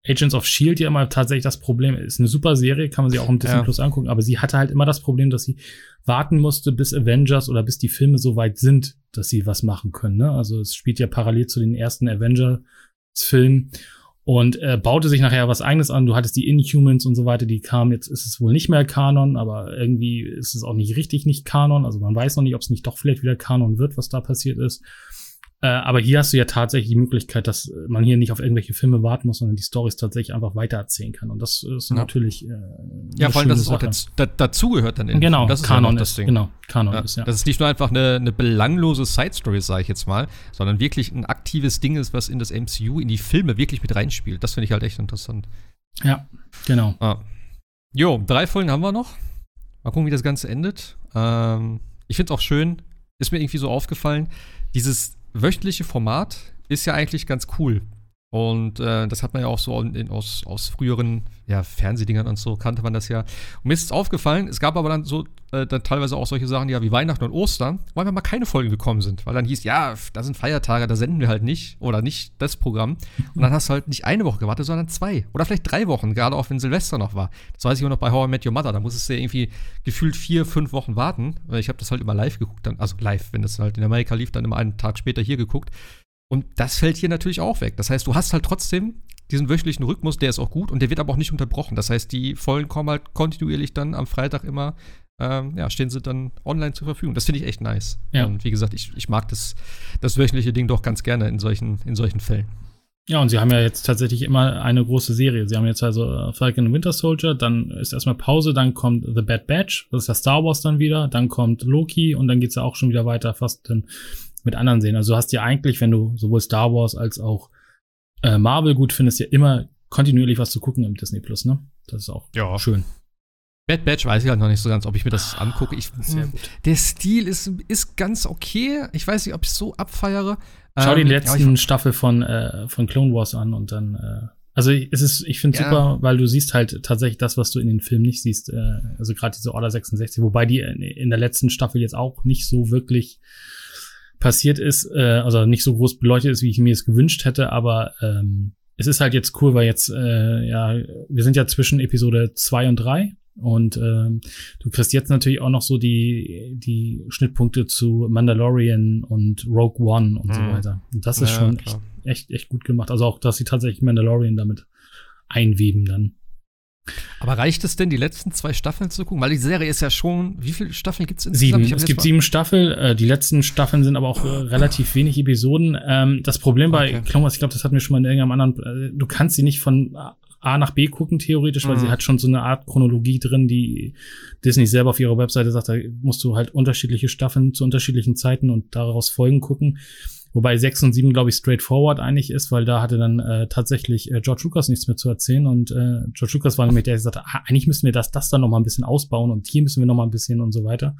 Agents of Shield ja immer tatsächlich das Problem. Ist eine super Serie, kann man sich auch im Disney ja. Plus angucken, aber sie hatte halt immer das Problem, dass sie warten musste, bis Avengers oder bis die Filme so weit sind, dass sie was machen können. Ne? Also es spielt ja parallel zu den ersten Avengers-Filmen und äh, baute sich nachher was eigenes an. Du hattest die Inhumans und so weiter, die kamen. Jetzt ist es wohl nicht mehr Kanon, aber irgendwie ist es auch nicht richtig nicht Kanon. Also man weiß noch nicht, ob es nicht doch vielleicht wieder Kanon wird, was da passiert ist. Äh, aber hier hast du ja tatsächlich die Möglichkeit, dass man hier nicht auf irgendwelche Filme warten muss, sondern die Stories tatsächlich einfach weitererzählen kann. Und das ist ja. natürlich. Äh, ja, vor allem, dass es auch dazu, dazugehört dann. Genau, das ist Kanon das Ding. Genau, Kanon ja, ist, ja. Das ist nicht nur einfach eine, eine belanglose Side-Story, sage ich jetzt mal, sondern wirklich ein aktives Ding ist, was in das MCU, in die Filme wirklich mit reinspielt. Das finde ich halt echt interessant. Ja, genau. Ah. Jo, drei Folgen haben wir noch. Mal gucken, wie das Ganze endet. Ähm, ich finde es auch schön, ist mir irgendwie so aufgefallen, dieses wöchentliche Format ist ja eigentlich ganz cool. Und äh, das hat man ja auch so in, in, aus, aus früheren ja, Fernsehdingern und so, kannte man das ja. Und mir ist es aufgefallen, es gab aber dann so äh, dann teilweise auch solche Sachen, ja, wie Weihnachten und Ostern, wo einfach mal keine Folgen gekommen sind. Weil dann hieß, ja, da sind Feiertage, da senden wir halt nicht oder nicht das Programm. Und dann hast du halt nicht eine Woche gewartet, sondern zwei. Oder vielleicht drei Wochen, gerade auch wenn Silvester noch war. Das weiß ich auch noch bei How I Met Your Mother. Da musstest du ja irgendwie gefühlt vier, fünf Wochen warten. Ich habe das halt immer live geguckt, dann, also live, wenn das halt in Amerika lief, dann immer einen Tag später hier geguckt. Und das fällt hier natürlich auch weg. Das heißt, du hast halt trotzdem diesen wöchentlichen Rhythmus, der ist auch gut und der wird aber auch nicht unterbrochen. Das heißt, die Folgen kommen halt kontinuierlich dann am Freitag immer, ähm, ja, stehen sie dann online zur Verfügung. Das finde ich echt nice. Ja. Und wie gesagt, ich, ich mag das, das wöchentliche Ding doch ganz gerne in solchen, in solchen Fällen. Ja, und sie haben ja jetzt tatsächlich immer eine große Serie. Sie haben jetzt also äh, Falcon Winter Soldier, dann ist erstmal Pause, dann kommt The Bad Batch, das ist ja Star Wars dann wieder, dann kommt Loki und dann geht's ja auch schon wieder weiter, fast dann mit anderen sehen. Also du hast ja eigentlich, wenn du sowohl Star Wars als auch äh, Marvel gut findest, ja immer kontinuierlich was zu gucken im Disney Plus, ne? Das ist auch ja. schön. Bad Batch weiß ich halt noch nicht so ganz, ob ich mir das angucke. Ich, Sehr gut. Der Stil ist, ist ganz okay. Ich weiß nicht, ob ich es so abfeiere. Schau ähm, die letzten Staffel von, äh, von Clone Wars an und dann. Äh, also es ist, ich finde ja. super, weil du siehst halt tatsächlich das, was du in den Filmen nicht siehst. Äh, also gerade diese Order 66, wobei die in der letzten Staffel jetzt auch nicht so wirklich passiert ist, äh, also nicht so groß beleuchtet ist, wie ich mir es gewünscht hätte, aber ähm, es ist halt jetzt cool, weil jetzt, äh, ja, wir sind ja zwischen Episode zwei und drei und ähm, du kriegst jetzt natürlich auch noch so die, die Schnittpunkte zu Mandalorian und Rogue One und mhm. so weiter. Und das ist ja, schon echt, echt, echt gut gemacht. Also auch, dass sie tatsächlich Mandalorian damit einweben dann. Aber reicht es denn, die letzten zwei Staffeln zu gucken? Weil die Serie ist ja schon, wie viele Staffeln gibt es insgesamt? Sieben. Es gibt sieben Staffeln. Äh, die letzten Staffeln sind aber auch äh, relativ wenig Episoden. Ähm, das Problem bei okay. Clone Wars, ich glaube, das hatten wir schon mal in irgendeinem anderen, äh, du kannst sie nicht von A nach B gucken, theoretisch, weil mhm. sie hat schon so eine Art Chronologie drin, die Disney selber auf ihrer Webseite sagt, da musst du halt unterschiedliche Staffeln zu unterschiedlichen Zeiten und daraus Folgen gucken. Wobei 6 und 7, glaube ich, straightforward eigentlich ist, weil da hatte dann äh, tatsächlich äh, George Lucas nichts mehr zu erzählen. Und äh, George Lucas war nämlich der, der gesagt hat, ah, eigentlich müssen wir das, das dann noch mal ein bisschen ausbauen und hier müssen wir noch mal ein bisschen und so weiter.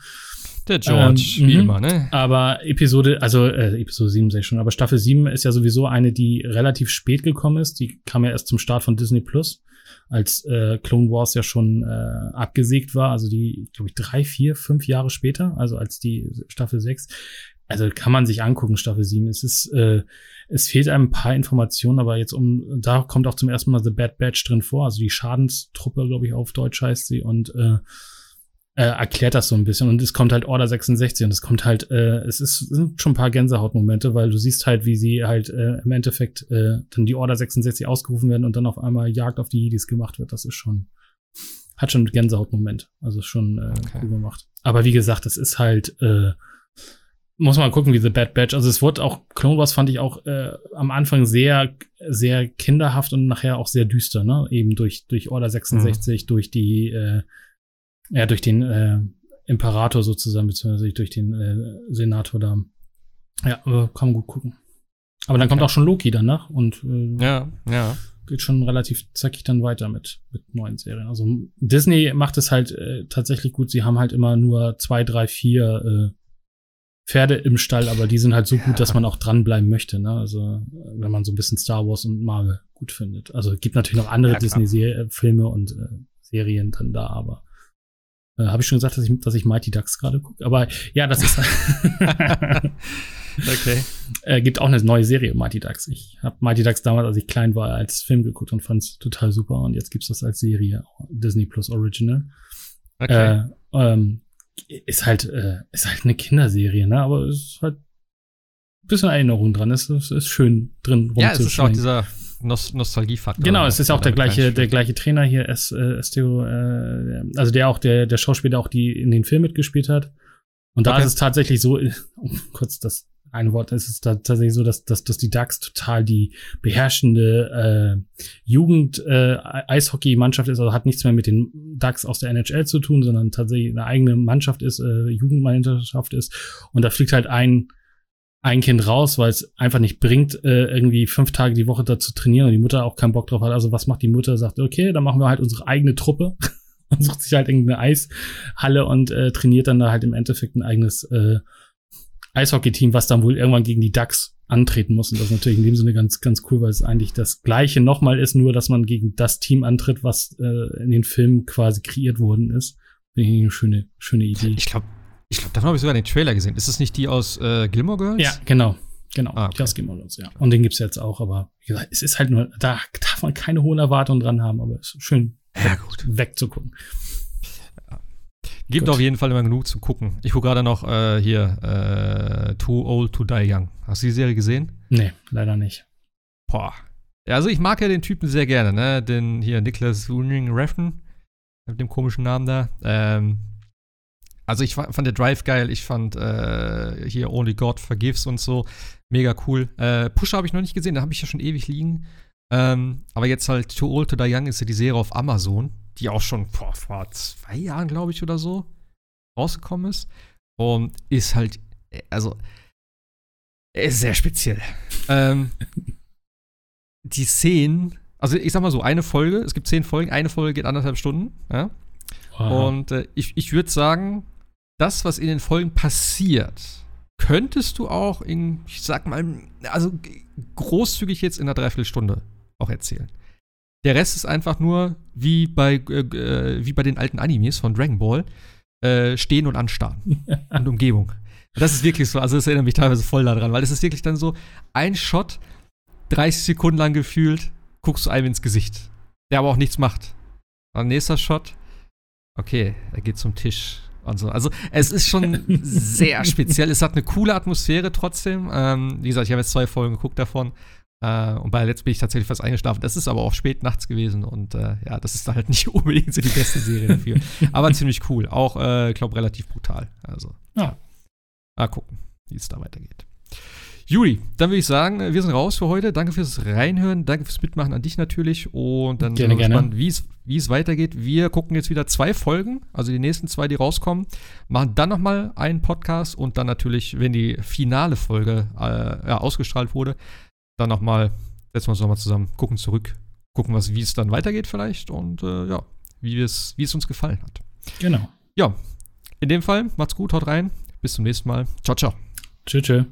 Der George, ähm, wie mhm. immer, ne? Aber Episode, also äh, Episode 7 sag ich schon, aber Staffel 7 ist ja sowieso eine, die relativ spät gekommen ist. Die kam ja erst zum Start von Disney Plus, als äh, Clone Wars ja schon äh, abgesägt war. Also die, glaube ich, drei, vier, fünf Jahre später, also als die Staffel 6 also kann man sich angucken, Staffel 7. Es ist, äh, es fehlt einem ein paar Informationen, aber jetzt um, da kommt auch zum ersten Mal The Bad Batch drin vor, also die Schadenstruppe, glaube ich, auf Deutsch heißt sie und äh, äh, erklärt das so ein bisschen und es kommt halt Order 66 und es kommt halt, äh, es ist, sind schon ein paar Gänsehautmomente, weil du siehst halt, wie sie halt äh, im Endeffekt äh, dann die Order 66 ausgerufen werden und dann auf einmal Jagd auf die Jedis gemacht wird. Das ist schon, hat schon Gänsehautmoment. Also schon äh, okay. cool gemacht. Aber wie gesagt, es ist halt, äh, muss man gucken, wie The Bad Batch. Also es wurde auch, Clone Wars fand ich auch äh, am Anfang sehr, sehr kinderhaft und nachher auch sehr düster, ne? Eben durch, durch Order 66, mhm. durch die, äh, ja, durch den äh, Imperator sozusagen, beziehungsweise durch den äh, Senator da. Ja, aber kann man gut gucken. Aber dann kommt auch schon Loki danach und äh, ja, ja. geht schon relativ zackig dann weiter mit, mit neuen Serien. Also Disney macht es halt äh, tatsächlich gut. Sie haben halt immer nur zwei, drei, vier äh, Pferde im Stall, aber die sind halt so gut, dass man auch dranbleiben möchte. Ne? Also wenn man so ein bisschen Star Wars und Marvel gut findet. Also es gibt natürlich noch andere ja, Disney-Filme und äh, Serien dann da, aber äh, habe ich schon gesagt, dass ich, dass ich Mighty Ducks gerade gucke. Aber ja, das ist. (laughs) okay. (laughs) Äh, gibt auch eine neue Serie, Mighty Ducks. Ich habe Mighty Ducks damals, als ich klein war, als Film geguckt und fand es total super. Und jetzt gibt's das als Serie, Disney Plus Original. Okay. Äh, ähm, ist halt, äh, ist halt eine Kinderserie, ne? Aber es ist halt ein bisschen Erinnerung dran. Es ist, ist schön drin rumzuschwingen. Ja, es ist auch dieser Nos Nostalgiefaktor. Genau, es ist auch der gleiche, der gleiche Trainer hier, S, äh, Esteo, äh, also der auch, der, der Schauspieler auch die in den Film mitgespielt hat. Und da okay. ist es tatsächlich so, (laughs) um kurz das ein Wort, ist es tatsächlich so, dass, dass, dass die Ducks total die beherrschende äh, Jugend äh, ist, also hat nichts mehr mit den Ducks aus der NHL zu tun, sondern tatsächlich eine eigene Mannschaft ist, äh, Jugendmannschaft ist. Und da fliegt halt ein ein Kind raus, weil es einfach nicht bringt, äh, irgendwie fünf Tage die Woche da zu trainieren und die Mutter auch keinen Bock drauf hat. Also was macht die Mutter? Sagt, okay, dann machen wir halt unsere eigene Truppe (laughs) und sucht sich halt irgendeine Eishalle und äh, trainiert dann da halt im Endeffekt ein eigenes äh, Eishockey-Team, was dann wohl irgendwann gegen die Ducks antreten muss. Und das ist natürlich in dem Sinne ganz, ganz cool, weil es eigentlich das Gleiche nochmal ist, nur dass man gegen das Team antritt, was äh, in den Filmen quasi kreiert worden ist. Finde ich eine schöne, schöne Idee. Ich glaube, ich glaube, davon habe ich sogar den Trailer gesehen. Ist das nicht die aus äh, Gilmore Girls? Ja, genau. Genau, ah, okay. die aus Gilmore Girls, ja. Und den gibt's jetzt auch, aber wie gesagt, es ist halt nur, da darf man keine hohen Erwartungen dran haben, aber es ist schön ja, gut. wegzugucken. Ja. Gibt gut. auf jeden Fall immer genug zu gucken. Ich gucke gerade noch äh, hier äh, Too Old to Die Young. Hast du die Serie gesehen? Nee, leider nicht. Boah. Ja, also ich mag ja den Typen sehr gerne, ne? Den hier Nicholas Winding Refn, mit dem komischen Namen da. Ähm, also ich fand der Drive geil, ich fand äh, hier Only God Forgives und so mega cool. Äh, Pusher habe ich noch nicht gesehen, da habe ich ja schon ewig liegen. Ähm, aber jetzt halt Too Old to Die Young ist ja die Serie auf Amazon, die auch schon boah, vor zwei Jahren, glaube ich, oder so rausgekommen ist. Und ist halt, also, ist sehr speziell. (laughs) ähm, die Szenen, also ich sag mal so, eine Folge, es gibt zehn Folgen, eine Folge geht anderthalb Stunden, ja. Wow. Und äh, ich, ich würde sagen, das, was in den Folgen passiert, könntest du auch in, ich sag mal, also großzügig jetzt in einer Dreiviertelstunde auch erzählen. Der Rest ist einfach nur wie bei, äh, äh wie bei den alten Animes von Dragon Ball, äh, stehen und anstarren (laughs) und Umgebung. Das ist wirklich so, also das erinnert mich teilweise voll daran, weil es ist wirklich dann so, ein Shot, 30 Sekunden lang gefühlt, guckst du einem ins Gesicht, der aber auch nichts macht. Und nächster Shot, okay, er geht zum Tisch, und so. Also es ist schon (laughs) sehr speziell. Es hat eine coole Atmosphäre trotzdem. Ähm, wie gesagt, ich habe jetzt zwei Folgen geguckt davon. Äh, und bei letzten bin ich tatsächlich fast eingeschlafen. Das ist aber auch spät nachts gewesen. Und äh, ja, das ist da halt (laughs) nicht unbedingt so die beste Serie dafür. aber (laughs) ziemlich cool. Auch, äh, ich glaube, relativ brutal. Also, ja. Mal gucken, wie es da weitergeht. Juli, dann würde ich sagen, wir sind raus für heute. Danke fürs Reinhören, danke fürs Mitmachen an dich natürlich. Und dann gerne, sind wir gespannt, wie es weitergeht. Wir gucken jetzt wieder zwei Folgen, also die nächsten zwei, die rauskommen. Machen dann nochmal einen Podcast und dann natürlich, wenn die finale Folge äh, ja, ausgestrahlt wurde, dann nochmal, setzen wir uns nochmal zusammen, gucken zurück, gucken, was, wie es dann weitergeht vielleicht und äh, ja, wie es, wie es uns gefallen hat. Genau. Ja, in dem Fall, macht's gut, haut rein. Bis zum nächsten Mal. Ciao, ciao. Tschüss, tschüss.